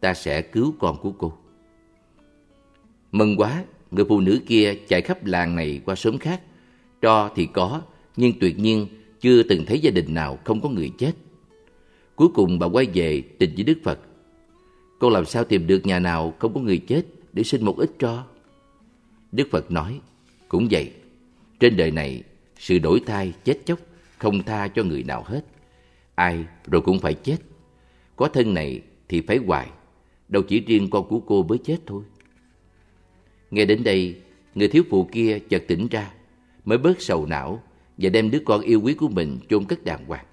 ta sẽ cứu con của cô. Mừng quá, người phụ nữ kia chạy khắp làng này qua xóm khác, cho thì có, nhưng tuyệt nhiên chưa từng thấy gia đình nào không có người chết. Cuối cùng bà quay về trình với Đức Phật. Con làm sao tìm được nhà nào không có người chết để xin một ít cho? Đức Phật nói, cũng vậy, trên đời này sự đổi thai chết chóc không tha cho người nào hết. Ai rồi cũng phải chết. Có thân này thì phải hoài, đâu chỉ riêng con của cô mới chết thôi. Nghe đến đây, người thiếu phụ kia chợt tỉnh ra, mới bớt sầu não và đem đứa con yêu quý của mình chôn cất đàng hoàng.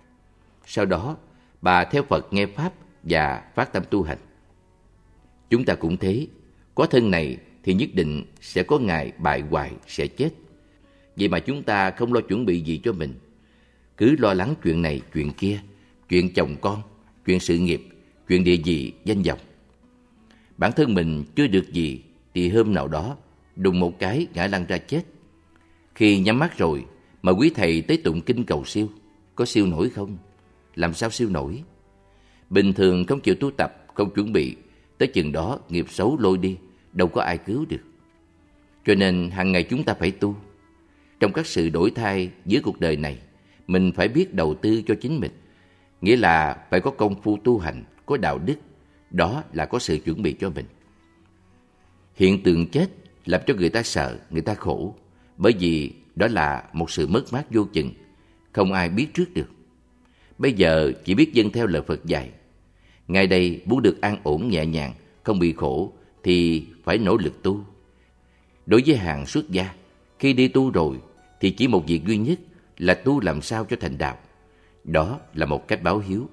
Sau đó, bà theo Phật nghe Pháp và phát tâm tu hành. Chúng ta cũng thế, có thân này thì nhất định sẽ có ngày bại hoại sẽ chết. Vậy mà chúng ta không lo chuẩn bị gì cho mình. Cứ lo lắng chuyện này, chuyện kia, chuyện chồng con, chuyện sự nghiệp, chuyện địa vị, danh vọng. Bản thân mình chưa được gì thì hôm nào đó đùng một cái ngã lăn ra chết. Khi nhắm mắt rồi mà quý thầy tới tụng kinh cầu siêu, có siêu nổi không? Làm sao siêu nổi? Bình thường không chịu tu tập, không chuẩn bị, tới chừng đó nghiệp xấu lôi đi, đâu có ai cứu được. Cho nên hàng ngày chúng ta phải tu. Trong các sự đổi thay giữa cuộc đời này, mình phải biết đầu tư cho chính mình. Nghĩa là phải có công phu tu hành, có đạo đức, đó là có sự chuẩn bị cho mình. Hiện tượng chết làm cho người ta sợ, người ta khổ, bởi vì đó là một sự mất mát vô chừng, không ai biết trước được. Bây giờ chỉ biết dân theo lời Phật dạy. Ngay đây muốn được an ổn nhẹ nhàng, không bị khổ, thì phải nỗ lực tu. Đối với hàng xuất gia, khi đi tu rồi thì chỉ một việc duy nhất là tu làm sao cho thành đạo. Đó là một cách báo hiếu.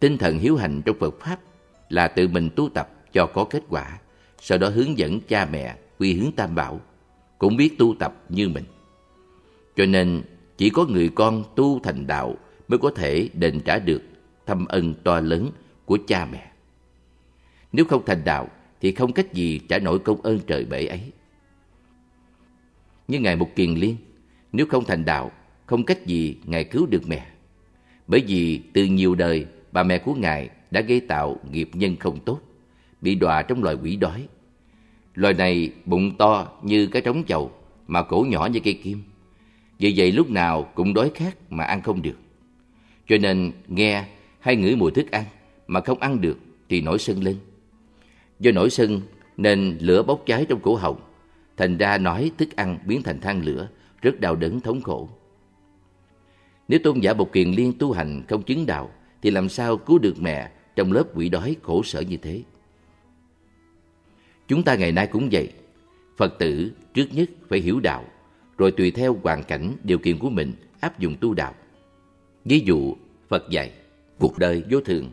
Tinh thần hiếu hành trong Phật Pháp là tự mình tu tập cho có kết quả, sau đó hướng dẫn cha mẹ quy hướng tam bảo, cũng biết tu tập như mình. Cho nên chỉ có người con tu thành đạo mới có thể đền trả được thâm ân to lớn của cha mẹ. Nếu không thành đạo thì không cách gì trả nổi công ơn trời bể ấy. Như Ngài Mục Kiền Liên, nếu không thành đạo, không cách gì Ngài cứu được mẹ. Bởi vì từ nhiều đời, bà mẹ của Ngài đã gây tạo nghiệp nhân không tốt, bị đọa trong loài quỷ đói. Loài này bụng to như cái trống chầu, mà cổ nhỏ như cây kim. Vì vậy lúc nào cũng đói khát mà ăn không được. Cho nên nghe hay ngửi mùi thức ăn mà không ăn được thì nổi sân lên. Do nổi sân nên lửa bốc cháy trong cổ họng, thành ra nói thức ăn biến thành than lửa, rất đau đớn thống khổ. Nếu tôn giả Bộc Kiền Liên tu hành không chứng đạo, thì làm sao cứu được mẹ trong lớp quỷ đói khổ sở như thế? Chúng ta ngày nay cũng vậy. Phật tử trước nhất phải hiểu đạo, rồi tùy theo hoàn cảnh, điều kiện của mình áp dụng tu đạo. Ví dụ, Phật dạy, cuộc đời vô thường,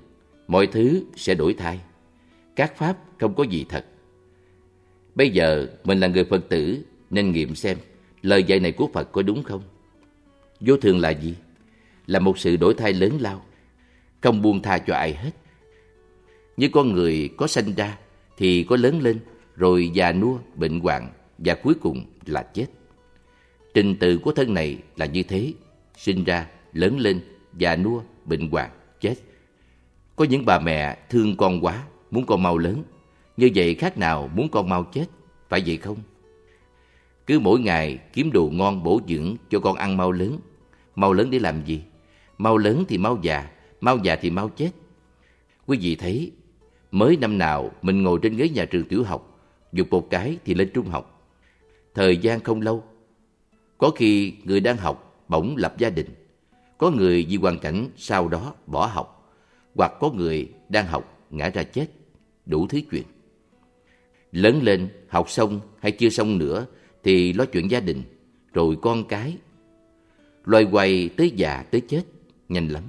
mọi thứ sẽ đổi thay. Các pháp không có gì thật. Bây giờ mình là người Phật tử nên nghiệm xem lời dạy này của Phật có đúng không? Vô thường là gì? Là một sự đổi thay lớn lao, không buông tha cho ai hết. Như con người có sanh ra thì có lớn lên, rồi già nua, bệnh hoạn và cuối cùng là chết. Trình tự của thân này là như thế, sinh ra, lớn lên, già nua, bệnh hoạn, chết. Có những bà mẹ thương con quá, muốn con mau lớn. Như vậy khác nào muốn con mau chết, phải vậy không? Cứ mỗi ngày kiếm đồ ngon bổ dưỡng cho con ăn mau lớn. Mau lớn để làm gì? Mau lớn thì mau già, mau già thì mau chết. Quý vị thấy, mới năm nào mình ngồi trên ghế nhà trường tiểu học, dục một cái thì lên trung học. Thời gian không lâu, có khi người đang học bỗng lập gia đình, có người vì hoàn cảnh sau đó bỏ học, hoặc có người đang học ngã ra chết, đủ thứ chuyện. Lớn lên, học xong hay chưa xong nữa thì lo chuyện gia đình, rồi con cái. Loay hoay tới già tới chết, nhanh lắm.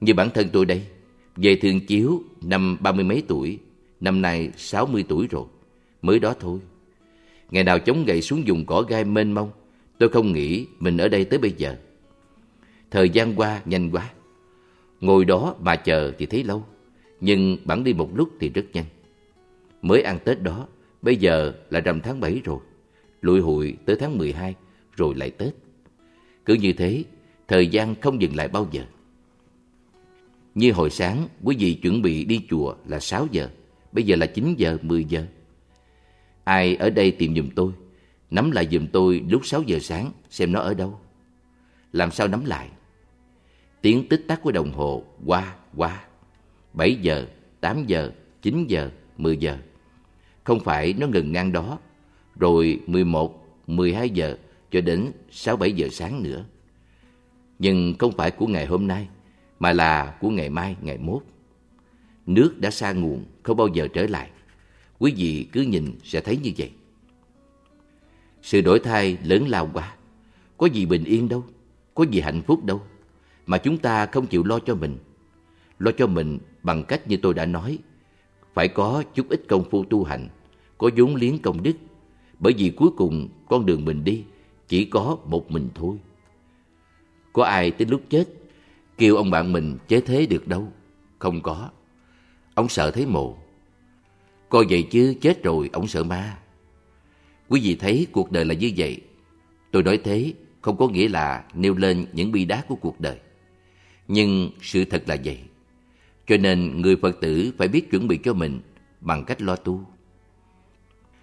Như bản thân tôi đây, về thường chiếu năm ba mươi mấy tuổi, năm nay sáu mươi tuổi rồi, mới đó thôi. Ngày nào chống gậy xuống dùng cỏ gai mênh mông, tôi không nghĩ mình ở đây tới bây giờ. Thời gian qua nhanh quá, ngồi đó mà chờ thì thấy lâu, nhưng bản đi một lúc thì rất nhanh. Mới ăn Tết đó, bây giờ là rằm tháng 7 rồi, lụi hụi tới tháng 12, rồi lại Tết. Cứ như thế, thời gian không dừng lại bao giờ. Như hồi sáng, quý vị chuẩn bị đi chùa là 6 giờ, bây giờ là 9 giờ, 10 giờ. Ai ở đây tìm giùm tôi, Nắm lại giùm tôi lúc 6 giờ sáng xem nó ở đâu. Làm sao nắm lại? Tiếng tích tắc của đồng hồ qua qua. 7 giờ, 8 giờ, 9 giờ, 10 giờ. Không phải nó ngừng ngang đó, rồi 11, 12 giờ cho đến 6-7 giờ sáng nữa. Nhưng không phải của ngày hôm nay, mà là của ngày mai, ngày mốt. Nước đã xa nguồn, không bao giờ trở lại. Quý vị cứ nhìn sẽ thấy như vậy. Sự đổi thay lớn lao quá. Có gì bình yên đâu, có gì hạnh phúc đâu. Mà chúng ta không chịu lo cho mình. Lo cho mình bằng cách như tôi đã nói. Phải có chút ít công phu tu hành, có vốn liếng công đức. Bởi vì cuối cùng con đường mình đi chỉ có một mình thôi. Có ai tới lúc chết kêu ông bạn mình chế thế được đâu. Không có. Ông sợ thấy mồ. Coi vậy chứ chết rồi ông sợ ma. Quý vị thấy cuộc đời là như vậy. Tôi nói thế không có nghĩa là nêu lên những bi đát của cuộc đời. Nhưng sự thật là vậy. Cho nên người Phật tử phải biết chuẩn bị cho mình bằng cách lo tu.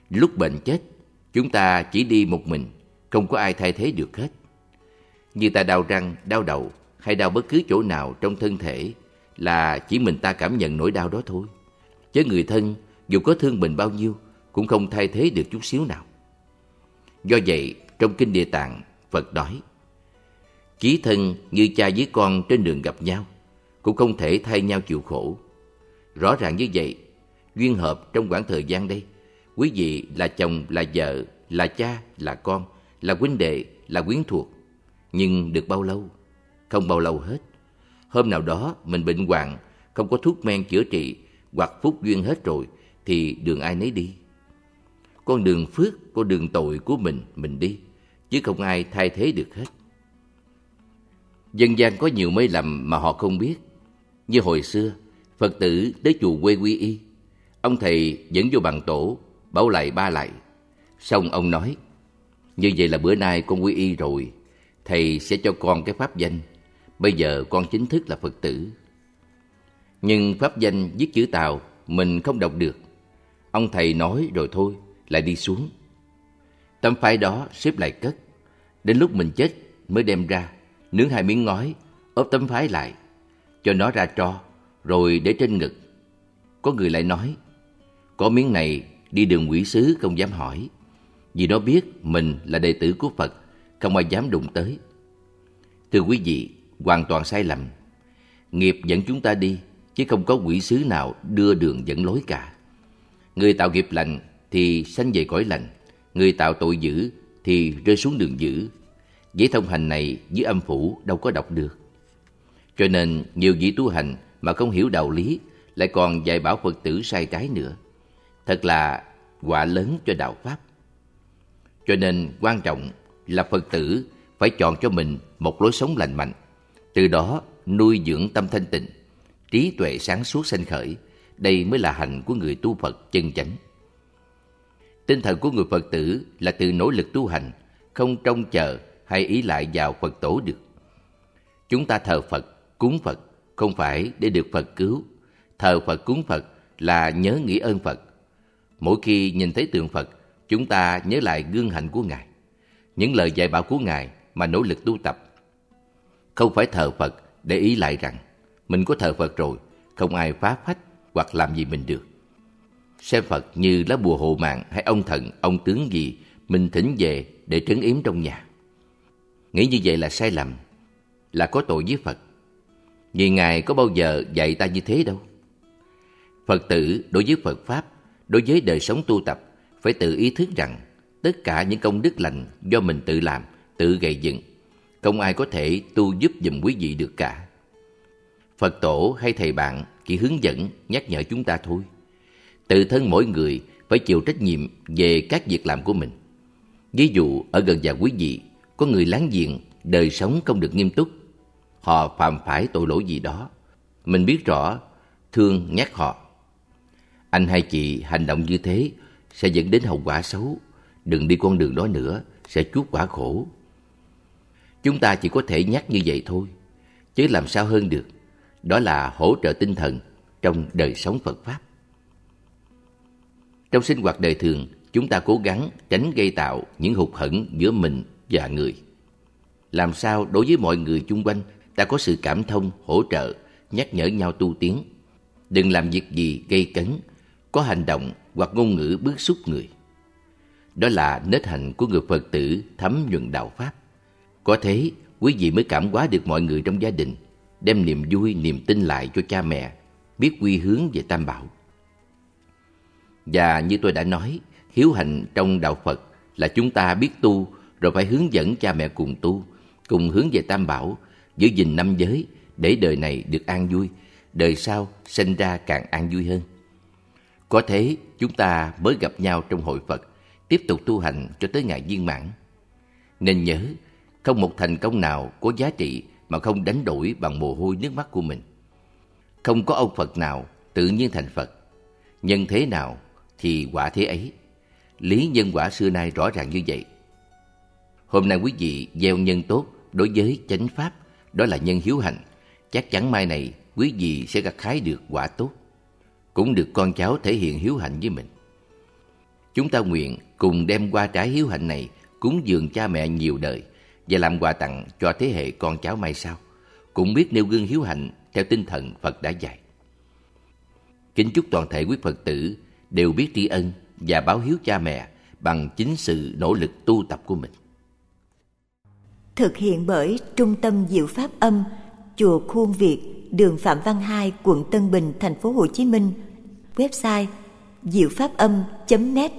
Lúc bệnh chết, chúng ta chỉ đi một mình, không có ai thay thế được hết. Như ta đau răng, đau đầu hay đau bất cứ chỗ nào trong thân thể là chỉ mình ta cảm nhận nỗi đau đó thôi. Chứ người thân dù có thương mình bao nhiêu cũng không thay thế được chút xíu nào. Do vậy, trong Kinh Địa Tạng, Phật nói Chí thân như cha với con trên đường gặp nhau cũng không thể thay nhau chịu khổ. Rõ ràng như vậy, duyên hợp trong khoảng thời gian đây, quý vị là chồng, là vợ, là cha, là con, là huynh đệ, là quyến thuộc. Nhưng được bao lâu? Không bao lâu hết. Hôm nào đó mình bệnh hoạn, không có thuốc men chữa trị hoặc phúc duyên hết rồi thì đường ai nấy đi. Con đường phước, con đường tội của mình, mình đi, chứ không ai thay thế được hết. Dân gian có nhiều mê lầm mà họ không biết. Như hồi xưa, Phật tử tới chùa quê quy y. Ông thầy dẫn vô bằng tổ, bảo lại ba lại. Xong ông nói, như vậy là bữa nay con quy y rồi, thầy sẽ cho con cái pháp danh. Bây giờ con chính thức là Phật tử. Nhưng pháp danh viết chữ Tàu mình không đọc được. Ông thầy nói rồi thôi, lại đi xuống. Tấm phái đó xếp lại cất. Đến lúc mình chết mới đem ra, nướng hai miếng ngói, ốp tấm phái lại, cho nó ra tro, rồi để trên ngực. Có người lại nói, có miếng này đi đường quỷ sứ không dám hỏi, vì nó biết mình là đệ tử của Phật, không ai dám đụng tới. Thưa quý vị, hoàn toàn sai lầm. Nghiệp dẫn chúng ta đi, chứ không có quỷ sứ nào đưa đường dẫn lối cả. Người tạo nghiệp lành thì sanh về cõi lành, người tạo tội dữ thì rơi xuống đường dữ. Giấy thông hành này dưới âm phủ đâu có đọc được. Cho nên nhiều vị tu hành mà không hiểu đạo lý lại còn dạy bảo Phật tử sai trái nữa. Thật là quả lớn cho đạo Pháp. Cho nên quan trọng là Phật tử phải chọn cho mình một lối sống lành mạnh, từ đó nuôi dưỡng tâm thanh tịnh, trí tuệ sáng suốt sanh khởi. Đây mới là hành của người tu Phật chân chánh. Tinh thần của người Phật tử là tự nỗ lực tu hành, không trông chờ hay ý lại vào Phật tổ được. Chúng ta thờ Phật, cúng Phật không phải để được Phật cứu. Thờ Phật cúng Phật là nhớ nghĩ ơn Phật. Mỗi khi nhìn thấy tượng Phật, chúng ta nhớ lại gương hạnh của Ngài, những lời dạy bảo của Ngài mà nỗ lực tu tập. Không phải thờ Phật để ý lại rằng mình có thờ Phật rồi, không ai phá phách hoặc làm gì mình được. Xem Phật như lá bùa hộ mạng hay ông thần, ông tướng gì mình thỉnh về để trấn yếm trong nhà. Nghĩ như vậy là sai lầm, là có tội với Phật. Vì Ngài có bao giờ dạy ta như thế đâu. Phật tử đối với Phật Pháp, đối với đời sống tu tập, phải tự ý thức rằng tất cả những công đức lành do mình tự làm, tự gây dựng. Không ai có thể tu giúp dùm quý vị được cả. Phật tổ hay thầy bạn chỉ hướng dẫn, nhắc nhở chúng ta thôi. Tự thân mỗi người phải chịu trách nhiệm về các việc làm của mình. Ví dụ ở gần nhà quý vị, có người láng giềng, đời sống không được nghiêm túc. Họ phạm phải tội lỗi gì đó. Mình biết rõ, thương nhắc họ. Anh hay chị hành động như thế sẽ dẫn đến hậu quả xấu. Đừng đi con đường đó nữa, sẽ chuốc quả khổ. Chúng ta chỉ có thể nhắc như vậy thôi, chứ làm sao hơn được. Đó là hỗ trợ tinh thần trong đời sống Phật Pháp. Trong sinh hoạt đời thường, chúng ta cố gắng tránh gây tạo những hụt hẫng giữa mình và người. Làm sao đối với mọi người chung quanh ta có sự cảm thông, hỗ trợ, nhắc nhở nhau tu tiến. Đừng làm việc gì gây cấn, có hành động hoặc ngôn ngữ bức xúc người. Đó là nết hạnh của người Phật tử thấm nhuận đạo Pháp. Có thế, quý vị mới cảm hóa được mọi người trong gia đình, đem niềm vui, niềm tin lại cho cha mẹ, biết quy hướng về Tam Bảo. Và như tôi đã nói, hiếu hạnh trong đạo Phật là chúng ta biết tu rồi phải hướng dẫn cha mẹ cùng tu, cùng hướng về Tam Bảo, giữ gìn năm giới để đời này được an vui, đời sau sinh ra càng an vui hơn. Có thế chúng ta mới gặp nhau trong hội Phật, tiếp tục tu hành cho tới ngày viên mãn. Nên nhớ, không một thành công nào có giá trị mà không đánh đổi bằng mồ hôi nước mắt của mình. Không có ông Phật nào tự nhiên thành Phật. Nhân thế nào thì quả thế ấy. Lý nhân quả xưa nay rõ ràng như vậy. Hôm nay quý vị gieo nhân tốt đối với chánh pháp, đó là nhân hiếu hạnh. Chắc chắn mai này quý vị sẽ gặt hái được quả tốt. Cũng được con cháu thể hiện hiếu hạnh với mình. Chúng ta nguyện cùng đem qua trái hiếu hạnh này cúng dường cha mẹ nhiều đời và làm quà tặng cho thế hệ con cháu mai sau, cũng biết nêu gương hiếu hạnh theo tinh thần Phật đã dạy. Kính chúc toàn thể quý Phật tử đều biết tri ân và báo hiếu cha mẹ bằng chính sự nỗ lực tu tập của mình. Thực hiện bởi Trung tâm Diệu Pháp Âm, Chùa Khuôn Việt, đường Phạm Văn Hai, quận Tân Bình, thành phố Hồ Chí Minh. Website diệu pháp âm.net